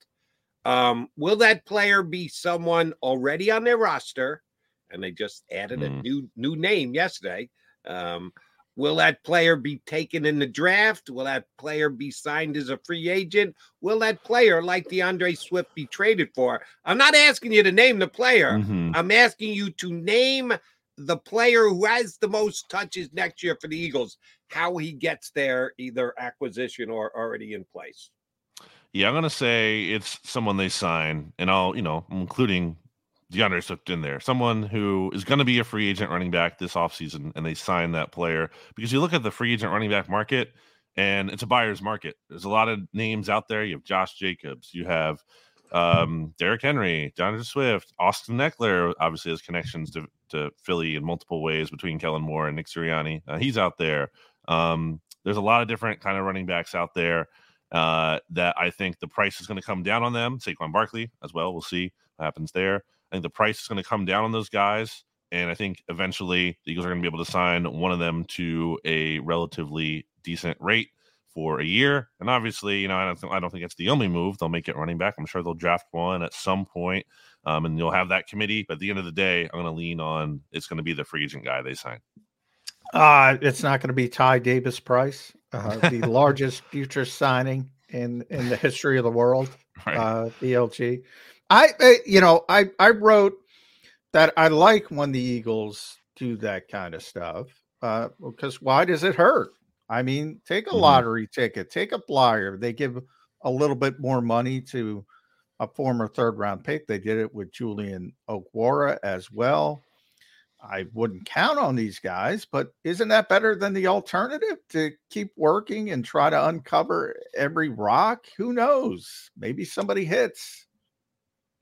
Um, will that player be someone already on their roster? And they just added mm. a new new name yesterday. Um, will that player be taken in the draft? Will that player be signed as a free agent? Will that player, like D'Andre Swift, be traded for? I'm not asking you to name the player. Mm-hmm. I'm asking you to name the player who has the most touches next year for the Eagles. How he gets there, either acquisition or already in place. Yeah, I'm gonna say it's someone they sign, and I'll, you know, including D'Andre Swift in there. Someone who is going to be a free agent running back this offseason, and they sign that player because you look at the free agent running back market, and it's a buyer's market. There's a lot of names out there. You have Josh Jacobs, you have um, Derrick Henry, D'Andre Swift, Austin Ekeler obviously has connections to, to Philly in multiple ways between Kellen Moore and Nick Sirianni. Uh, he's out there. Um, there's a lot of different kind of running backs out there uh, that I think the price is going to come down on them. Saquon Barkley as well. We'll see what happens there. I think the price is going to come down on those guys. And I think eventually the Eagles are going to be able to sign one of them to a relatively decent rate for a year. And obviously, you know, I don't, th- I don't think it's the only move. They'll make it running back. I'm sure they'll draft one at some point, um, and you'll have that committee. But at the end of the day, I'm going to lean on it's going to be the free agent guy they sign. Uh, it's not going to be Ty Davis Price, uh, the largest future signing in in the history of the world. Right. Uh, BLG. I, I, you know, I I wrote that I like when the Eagles do that kind of stuff uh, because why does it hurt? I mean, take a Mhm. lottery ticket, take a flyer. They give a little bit more money to a former third round pick. They did it with Julian Okwara as well. I wouldn't count on these guys, but isn't that better than the alternative to keep working and try to uncover every rock? Who knows? Maybe somebody hits.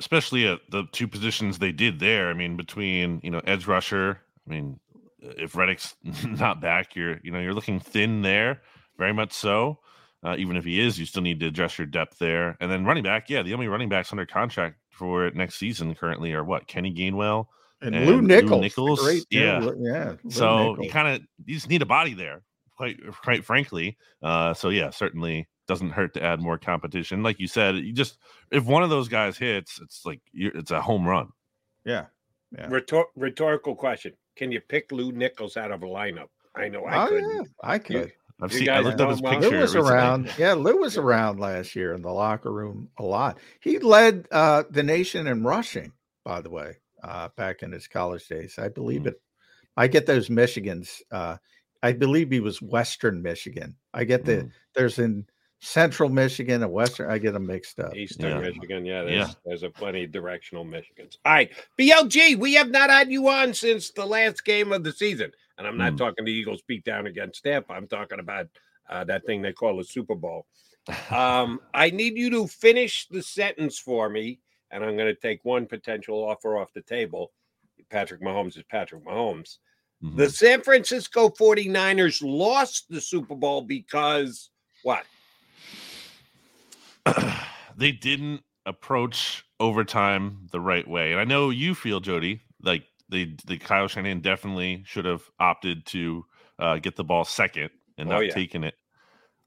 Especially at the two positions they did there. I mean, between you know edge rusher. I mean, if Reddick's not back, you're you know you're looking thin there, very much so. Uh, even if he is, you still need to address your depth there. And then running back, yeah, the only running backs under contract for next season currently are what Kenny Gainwell And Lew Nichols, the Nichols. great yeah, yeah, Lew So you kind of you just need a body there, quite quite frankly. Uh, so yeah, certainly doesn't hurt to add more competition. Like you said, you just if one of those guys hits, it's like you're, it's a home run. Yeah. Yeah. Rhetor- rhetorical question: Can you pick Lew Nichols out of a lineup? I know I Oh, could. yeah, I could. I've You seen. I looked up his him picture. Lew was recently. around. Yeah, Lew was around last year in the locker room a lot. He led uh, the nation in rushing, by the way, uh, back in his college days. I believe it. I get those Michigans. Uh, I believe he was Western Michigan. I get the there's in Central Michigan and Western. I get them mixed up. Eastern Yeah. Michigan, yeah, there's, Yeah. there's a plenty of directional Michigans. All right, BLG, we have not had you on since the last game of the season, and I'm not Mm. talking the Eagles beat down against Tampa. I'm talking about uh, that thing they call a Super Bowl. Um, I need you to finish the sentence for me, and I'm going to take one potential offer off the table. Patrick Mahomes is Patrick Mahomes. Mhm. The San Francisco 49ers lost the Super Bowl because what? they didn't approach overtime the right way. And I know you feel, Jody, like they the Kyle Shanahan definitely should have opted to uh, get the ball second and Oh, not yeah. taking it.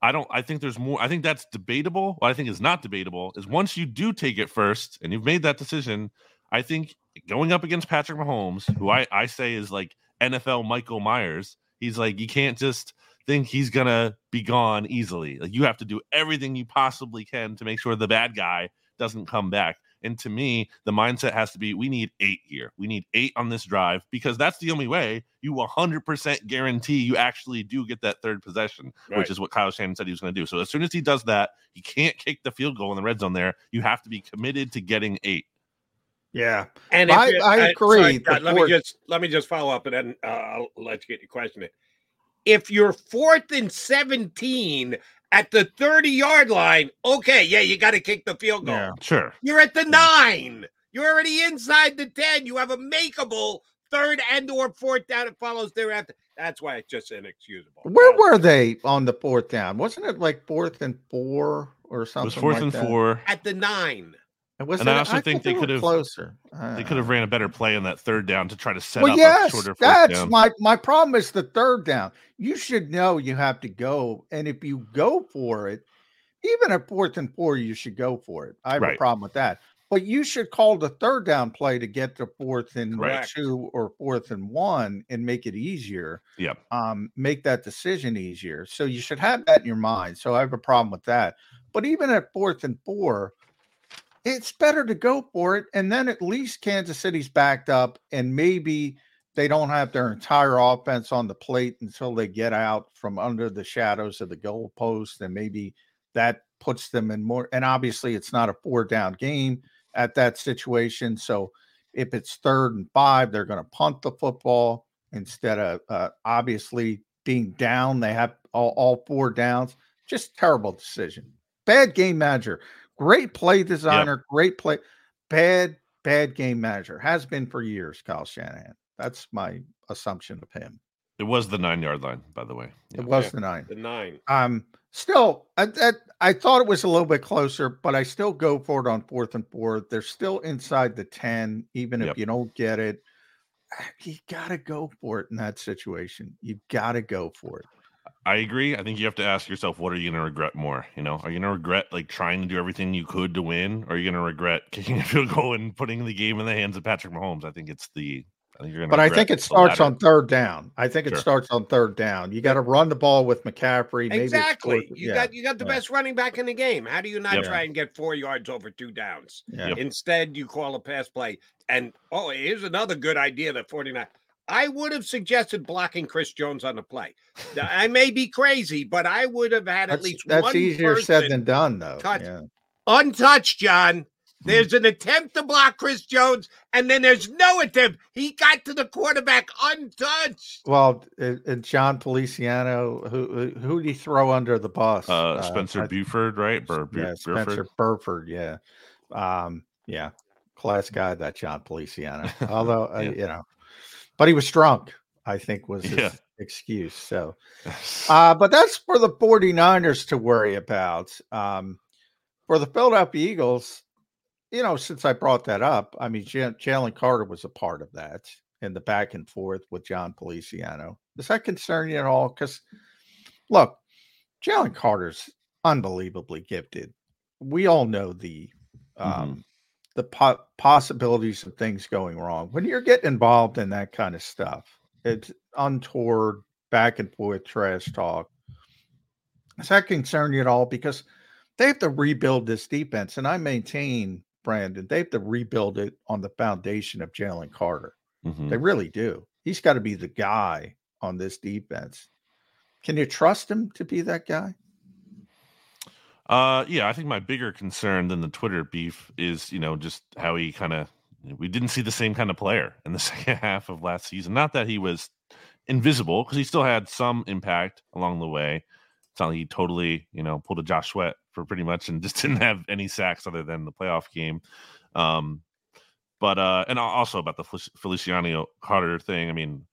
I don't. I think there's more. I think that's debatable. What I think is not debatable is once you do take it first and you've made that decision. I think going up against Patrick Mahomes, who I I say is like NFL Michael Myers. He's like you can't just think he's gonna be gone easily. Like you have to do everything you possibly can to make sure the bad guy doesn't come back. And to me, the mindset has to be we need eight here. We need eight on this drive because that's the only way you 100% guarantee you actually do get that third possession, Right. which is what Kyle Shanahan said he was going to do. So as soon as he does that, he can't kick the field goal in the red zone there. You have to be committed to getting eight. Yeah, And I- it- I agree. sorry, The Todd, let me just let me just follow up, and then uh, I'll let you get your question in. If you're fourth and seventeen at the thirty yard line, okay, yeah, you got to kick the field goal. Yeah. Sure. You're at the nine. You're already inside the ten. You have a makeable third and or fourth down. It follows thereafter. That's why it's just inexcusable. Where were they on the fourth down? Wasn't it like fourth and four or It something? was fourth like and that? four. At the nine. And, And I also think thought they could have- closer. They could have ran a better play on that third down to try to set well, up yes, a shorter that's down. my my problem is the third down. You should know you have to go, and if you go for it, even at fourth and four, you should go for it. I have a problem with that. But you should call the third down play to get to fourth and Correct. two or fourth and one and make it easier. Yep. Um, make that decision easier. So you should have that in your mind. So I have a problem with that. But even at fourth and four, it's better to go for it. And then at least Kansas City's backed up and maybe they don't have their entire offense on the plate until they get out from under the shadows of the goalpost and maybe that puts them in more. And obviously, it's not a four down game at that situation. So if it's third and five, they're going to punt the football instead of uh, obviously being down. They have all, all four downs. Just terrible decision. Bad game manager. Great play designer. Yep. Great play. Bad, bad game manager. Has been for years, Kyle Shanahan. That's my assumption of him. It was the nine yard line, by the way. Yeah. It was yeah. the nine. The nine. Um, still, I, I, I thought it was a little bit closer, but I still go for it on fourth and four. They're still inside the ten, even if you don't get it. You got to go for it in that situation. You got to go for it. I agree. I think you have to ask yourself, what are you going to regret more? You know, are you going to regret like trying to do everything you could to win, or are you going to regret kicking a field goal and putting the game in the hands of Patrick Mahomes? I think it's the I think you're going to. but I think it starts on third down. I think sure. it starts on third down. You got to run the ball with McCaffrey. exactly. you yeah. got you got the best running back in the game. How do you not yep. try and get four yards over two downs? Yep. Instead, you call a pass play. And oh, here's another good idea that 49. I would have suggested blocking Chris Jones on the play. I may be crazy, but I would have had at that's, least that's easier said than done, though. Touch, yeah. Untouched, John. There's an attempt to block Chris Jones, and then there's no attempt. He got to the quarterback untouched. Well, and Jon Feliciano, who who did he throw under the bus? Uh, Spencer uh, Buford, right? Bur- yeah, Spencer Burford. Yeah, um, yeah, class guy that Jon Feliciano. Although uh, yeah. uh, you know, but he was drunk. I think was his yeah. excuse. So, uh, but that's for the 49ers to worry about. Um, for the Philadelphia Eagles, you know, since I brought that up, I mean, J- Jalen Carter was a part of that in the back and forth with Jon Feliciano. Does that concern you at all? Because look, Jalen Carter's unbelievably gifted. We all know the um, mm-hmm. The po- possibilities of things going wrong when you're getting involved in that kind of stuff. It's untoward, back and forth trash talk. Does that concern you at all? Because they have to rebuild this defense, and I maintain Brandon, they have to rebuild it on the foundation of Jalen Carter. Mm-hmm. They really do. He's got to be the guy on this defense. Can you trust him to be that guy? Uh, yeah, I think my bigger concern than the Twitter beef is, you know, just how he kind of we didn't see the same kind of player in the second half of last season. Not that he was invisible, because he still had some impact along the way. It's not like he totally, you know, pulled a Josh Sweat for pretty much and just didn't have any sacks other than the playoff game. Um, but uh, and also about the Feliciano Carter thing. I mean,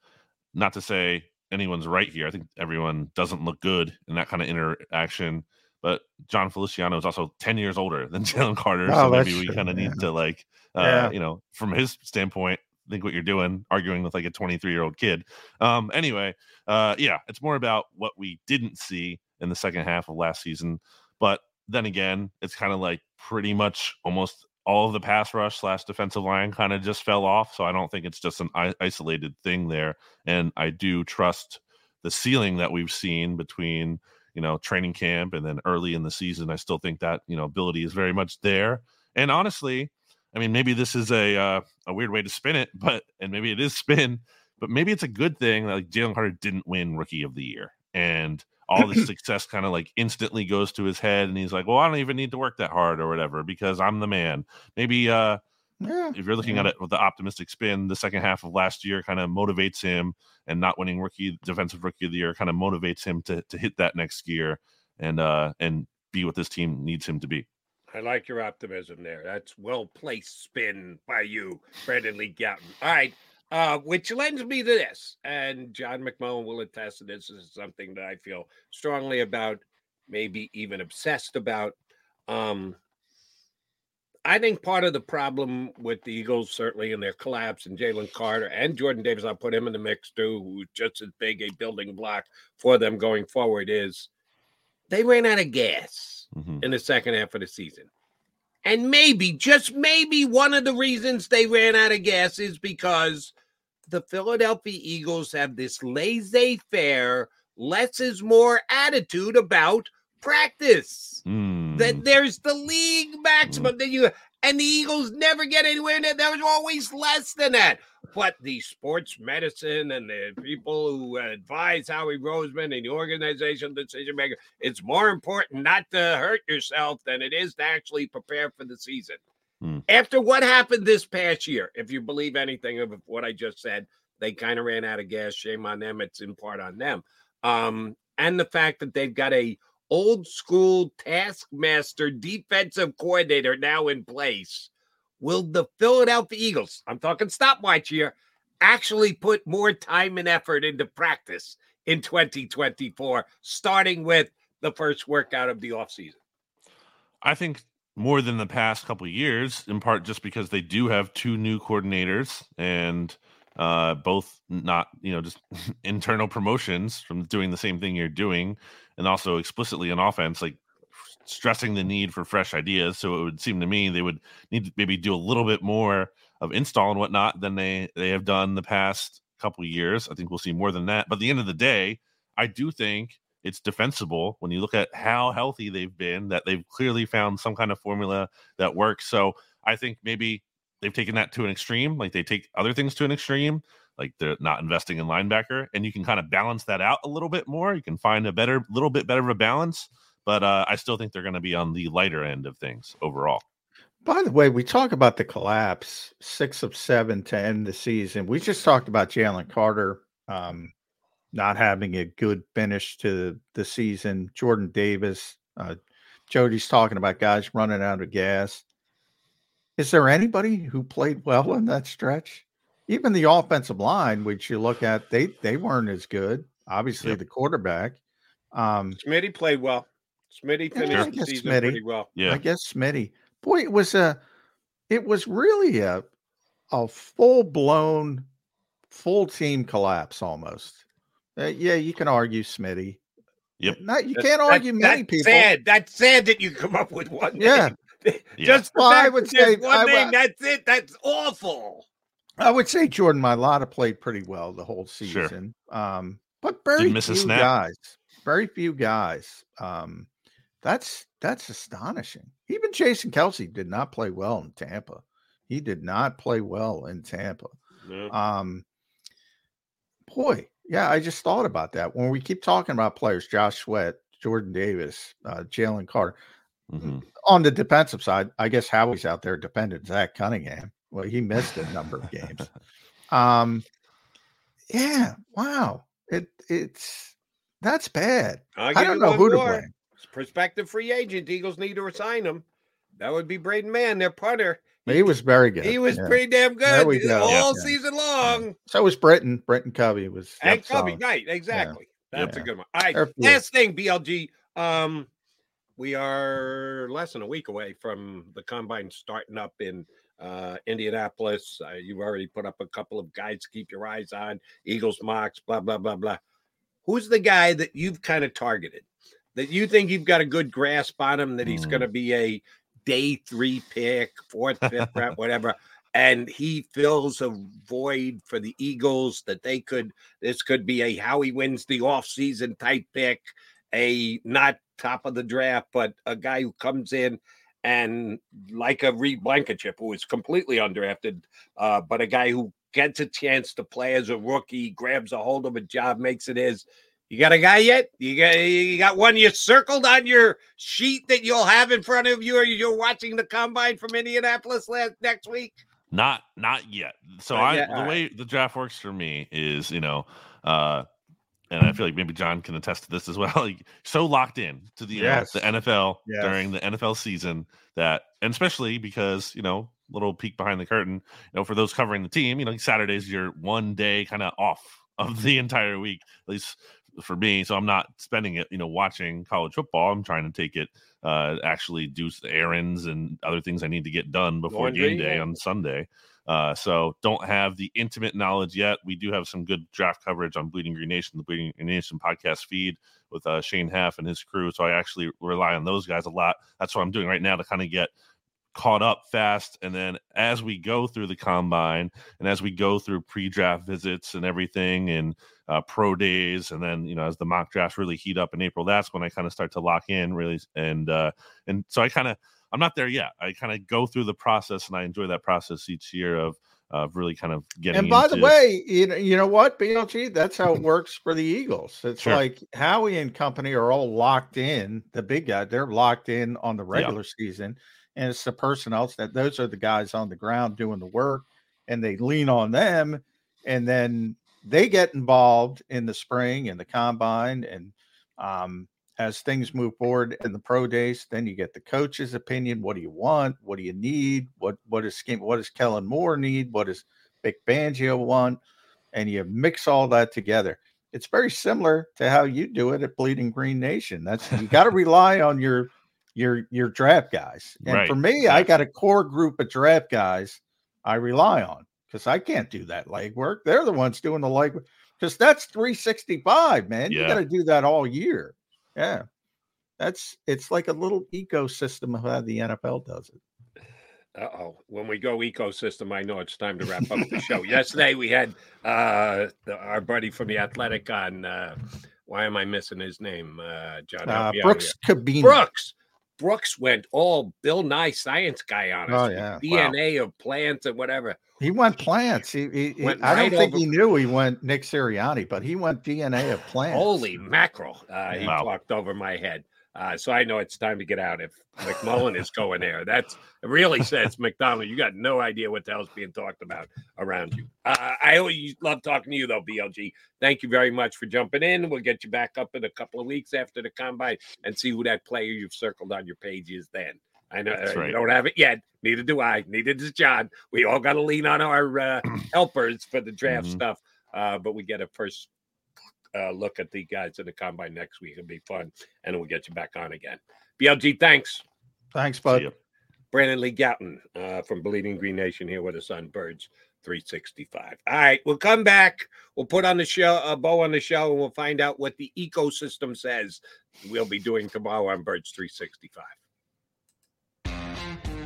not to say anyone's right here. I think everyone doesn't look good in that kind of interaction. But Jon Feliciano is also 10 years older than Jalen Carter. Oh, so maybe we kind of need to like uh, yeah. you know, from his standpoint, think what you're doing, arguing with like a 23 year old kid. Um, anyway, uh, yeah, it's more about what we didn't see in the second half of last season. But then again, it's kind of like pretty much almost all of the pass rush slash defensive line kind of just fell off. So I don't think it's just an isolated thing there. And I do trust the ceiling that we've seen between you know training camp and then early in the season. I still think that you know ability is very much there. And honestly, I mean, maybe this is a uh, a weird way to spin it, but and maybe it is spin, but maybe it's a good thing that like Jalen Carter didn't win Rookie of the Year, and all the success kind of like instantly goes to his head and he's like well i don't even need to work that hard or whatever because i'm the man maybe uh yeah, if you're looking yeah. at it with the optimistic spin the second half of last year kind of motivates him and not winning rookie defensive rookie of the year kind of motivates him to to hit that next gear and uh and be what this team needs him to be I like your optimism there. That's well placed spin by you, Brandon Lee Gowton. All right. Uh, which lends me to this, and John McMullen will attest to this. This is something that I feel strongly about, maybe even obsessed about. Um, I think part of the problem with the Eagles, certainly in their collapse, and Jalen Carter and Jordan Davis, I'll put him in the mix too, who's just as big a building block for them going forward, is they ran out of gas mm-hmm. in the second half of the season. And maybe, just maybe, one of the reasons they ran out of gas is because the Philadelphia Eagles have this laissez faire, less is more attitude about practice. Mm. That there's the league maximum. Mm. That you and the Eagles never get anywhere near. There was always less than that. But the sports medicine and the people who advise Howie Roseman and the organizational decision maker, it's more important not to hurt yourself than it is to actually prepare for the season. Hmm. After what happened this past year, if you believe anything of what I just said, they kind of ran out of gas. Shame on them. It's in part on them. Um, and the fact that they've got a old school taskmaster defensive coordinator now in place. Will the Philadelphia Eagles, I'm talking stopwatch here, actually put more time and effort into practice in 2024, starting with the first workout of the offseason? I think more than the past couple years, in part just because they do have two new coordinators and uh, both not, you know, just internal promotions from doing the same thing you're doing, and also explicitly on offense, like stressing the need for fresh ideas. So it would seem to me they would need to maybe do a little bit more of install and whatnot than they they have done the past couple years. I think we'll see more than that. But at the end of the day, I do think it's defensible when you look at how healthy they've been, that they've clearly found some kind of formula that works. So I think maybe they've taken that to an extreme, like they take other things to an extreme, like they're not investing in linebacker, and you can kind of balance that out a little bit more. You can find a better, little bit better of a balance, but uh, I still think they're going to be on the lighter end of things overall. By the way, we talk about the collapse, six of seven to end the season. We just talked about Jalen Carter um, not having a good finish to the season. Jordan Davis, uh, Jody's talking about guys running out of gas. Is there anybody who played well in that stretch? Even the offensive line, which you look at, they they weren't as good. Obviously, Yep. the quarterback. Um, Smitty played well. Smitty Yeah, I finished the guess season Smitty. pretty well. Yeah. I guess Smitty. Boy, it was a, it was really a, a full blown, full team collapse almost. Uh, yeah, you can argue Smitty. Yep. Not you That- can't that- argue many that's people. Sad. That's sad that you come up with one. Yeah. name. Yeah. Just the Well, I would say- one I name. would- That's it. That's awful. I would say Jordan Mailata played pretty well the whole Sure. season. Um, but very Didn't few guys. Very few guys. Um, that's that's astonishing. Even Jason Kelce did not play well in Tampa. He did not play well in Tampa. Um, boy, yeah, I just thought about that when we keep talking about players: Josh Sweat, Jordan Davis, uh, Jalen Carter. Mhm. On the defensive side, I guess Howie's out there dependent Zach Cunningham. Well, he missed a number of games. Um, yeah, wow, it it's that's bad. I'll I don't know who to more. blame. Prospective free agent. Eagles need to resign him. That would be Braden Mann, their punter. He was very good. He was yeah. pretty damn good go. all Yeah. season long. So was Britton. Britton Covey was And Cubby, solid. right? Exactly. That's Yeah. a good one. All right. Last thing, BLG. Um, we are less than a week away from the combine starting up in uh, Indianapolis. Uh, you've already put up a couple of guys to keep your eyes on. Eagles mocks, blah blah blah blah. Who's the guy that you've kind of targeted? That you think you've got a good grasp on him? That he's Hmm. going to be a day three pick, fourth, fifth round, whatever. And he fills a void for the Eagles that they could. This could be a how he wins the offseason type pick, a not top of the draft, but a guy who comes in and like a Reed Blankenship, who is completely undrafted, uh, but a guy who gets a chance to play as a rookie, grabs a hold of a job, makes it his. You got a guy yet? You got you got one you circled on your sheet that you'll have in front of you, or you're watching the combine from Indianapolis last next week. Not not yet. So Not I yet, the all way the draft works for me is, you know, uh and I feel like maybe John can attest to this as well. Like so locked in to the Yes. the NFL Yes. during the NFL season that and especially because, you know, little peek behind the curtain, you know, for those covering the team, you know, Saturday's your one day kind of off of the entire week, at least for me. So I'm not spending it, you know, watching college football. I'm trying to take it uh actually do errands and other things I need to get done before Laundry, game day on Sunday. Uh, so don't have the intimate knowledge yet. We do have some good draft coverage on Bleeding Green Nation, the Bleeding Green Nation podcast feed with uh, Shane Haff and his crew. So I actually rely on those guys a lot. That's what I'm doing right now to kind of get caught up fast. And then as we go through the combine and as we go through pre-draft visits and everything and uh, pro days, and then you know as the mock drafts really heat up in April, that's when I kind of start to lock in really. And uh, and so I kind of I'm not there yet. I kind of go through the process, and I enjoy that process each year of of really kind of getting. And by into, the way, you know, you know what, BLG, that's how it works for the Eagles. It's Sure. like Howie and company are all locked in. The big guy, they're locked in on the Yeah. regular season, and it's the personnel that those are the guys on the ground doing the work, and they lean on them, and then they get involved in the spring and the combine, and um, as things move forward in the pro days, then you get the coach's opinion. What do you want? What do you need? What what is scheme? What does Kellen Moore need? What does Vic Fangio want? And you mix all that together. It's very similar to how you do it at Bleeding Green Nation. That's you got to rely on your your your draft guys. And Right, for me, I got a core group of draft guys I rely on because I can't do that legwork. They're the ones doing the legwork because that's 365, man. You got to do that all year. Yeah. That's it's like a little ecosystem of how the NFL does it. Uh oh. When we go ecosystem, I know it's time to wrap up the show. Yesterday we had uh the, our buddy from the Athletic on. Uh, why am I missing his name? Uh, John Uh, Brooks. Kubena. Brooks. Brooks went all Bill Nye science guy on us. Oh, yeah. DNA of plants and whatever. He went plants. He, he- he- Went I don't right think over- he knew he went Nick Sirianni, but he went DNA of plants. Holy mackerel! Uh, he Wow. talked over my head. Uh, so I know it's time to get out. If McMullen is going there, that's it really says McDonald. You got no idea what the hell's being talked about around you. Uh, I always love talking to you though, BLG. Thank you very much for jumping in. We'll get you back up in a couple of weeks after the combine and see who that player you've circled on your page is. Then I know That's uh, right. you don't have it yet. Neither do I. Neither does John. We all got to lean on our uh, helpers for the draft Mhm. stuff. Uh, but we get a first uh, look at the guys in the combine next week. It'll be fun, and we'll get you back on again. BLG, thanks. Thanks, bud. Brandon Lee Gowton uh, from Bleeding Green Nation here with us on Birds 365. All right, we'll come back. We'll put on the show a bow on the show, and we'll find out what the ecosystem says. We'll be doing tomorrow on Birds 365.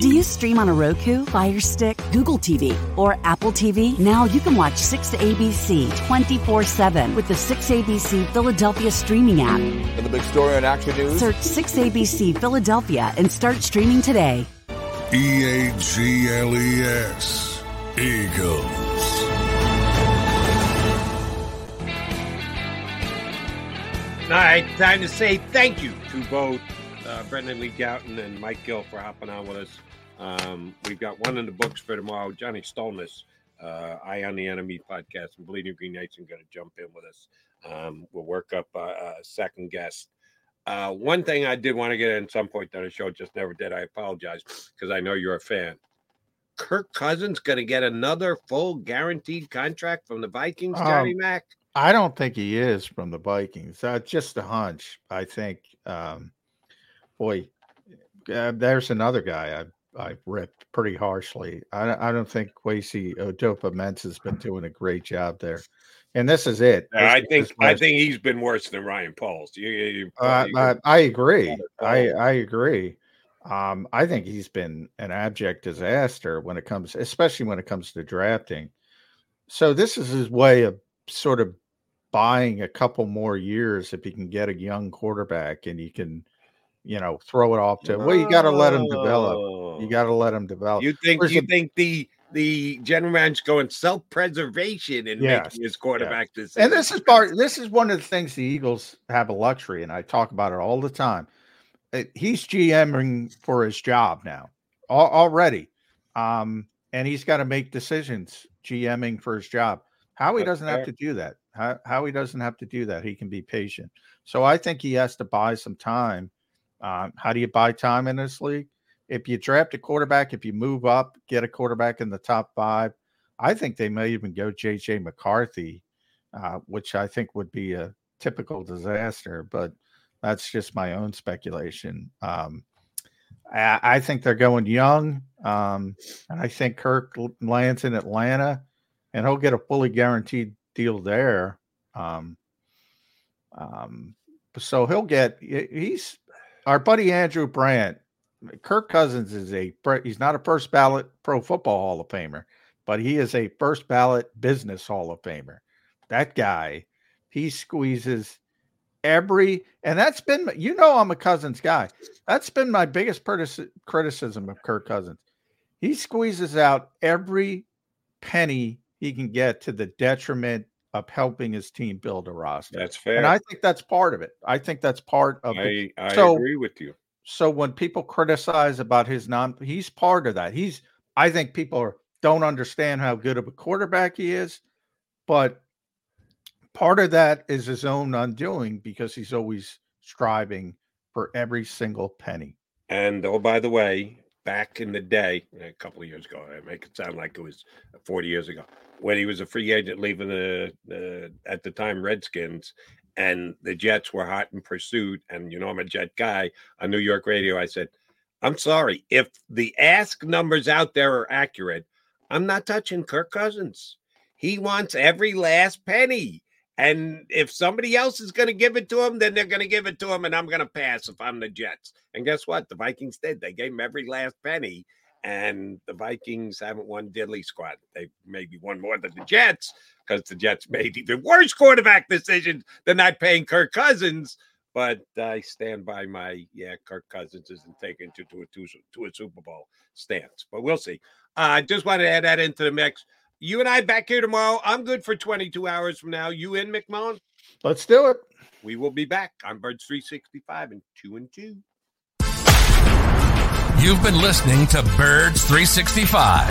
Do you stream on a Roku, Fire Stick, Google TV, or Apple TV? Now you can watch 6ABC 24 7 with the 6ABC Philadelphia streaming app. And the big story on Action News? Search 6ABC Philadelphia and start streaming today. E A G L E S. Eagles. All right, time to say thank you to both uh, Brandon Lee Gowton and Mike Gill for hopping on with us. Um, we've got one in the books for tomorrow. Johnny Stolness, uh, Eye on the Enemy podcast, and Bleeding Green Knights are going to jump in with us. Um, we'll work up uh, a second guest. Uh, one thing I did want to get in some point on the show, just never did. I apologize because I know you're a fan. Kirk Cousins going to get another full guaranteed contract from the Vikings, Johnny Um, Mac? I don't think he is from the Vikings. Uh, just a hunch. I think, um, boy, uh, there's another guy I I ripped pretty harshly. I, I don't think Kwesi Adofo-Mensah has been doing a great job there, and this is it. I This- think I think he's been worse than Ryan Poles. You, you, you Uh, I, I agree. I I agree. Um, I think he's been an abject disaster when it comes, especially when it comes to drafting. So this is his way of sort of buying a couple more years if he can get a young quarterback and you can, you know, throw it off to. Well, you got to let him develop. You got to let him develop. Oh. You think Where's you the- think the the general manager's going self preservation and Yes, making his quarterback this? And this is part. This is one of the things the Eagles have a luxury, and I talk about it all the time. Uh, He's GMing for his job now al- already, um, and he's got to make decisions GMing for his job. Howie That's doesn't have to do that. How Howie doesn't have to do that. He can be patient. So I think he has to buy some time. Um, how do you buy time in this league? If you draft a quarterback, if you move up, get a quarterback in the top five, I think they may even go JJ McCarthy, uh, which I think would be a typical disaster, but that's just my own speculation. Um, I, I think they're going young, um, and I think Kirk lands in Atlanta, and he'll get a fully guaranteed deal there. Um, um, so he'll get. He's our buddy Andrew Brandt. Kirk Cousins is a he's not a first ballot Pro Football Hall of Famer, but he is a first ballot Business Hall of Famer. That guy, he squeezes every, and that's been you know I'm a Cousins guy. That's been my biggest criticism of Kirk Cousins. He squeezes out every penny he can get to the detriment of helping his team build a roster. That's fair. And I think that's part of it. I think that's part of I, I so agree with you. so when people criticize about his non he's part of that. He's I think people are, don't understand how good of a quarterback he is, but part of that is his own undoing because he's always striving for every single penny. And oh, by the way, back in the day, eh, a couple of years ago, I make it sound like it was 40 years ago, when he was a free agent leaving the, the at the time Redskins, and the Jets were hot in pursuit. And you know, I'm a Jet guy on New York radio. I said, I'm sorry if the ask numbers out there are accurate. I'm not touching Kirk Cousins. He wants every last penny. And if somebody else is going to give it to him, then they're going to give it to him, and I'm going to pass if I'm the Jets. And guess what? The Vikings did. They gave him every last penny, and the Vikings haven't won diddly squat. They maybe won more than the Jets because the Jets made even worse quarterback decisions than not paying Kirk Cousins. But I stand by my yeah, Kirk Cousins isn't taken to, to a to, a Super Bowl stance. But we'll see. I uh, just wanted to add that into the mix. You and I back here tomorrow. I'm good for 22 hours from now. You in McMullen? Let's do it. We will be back on Birds 365 and two and two. You've been listening to Birds 365,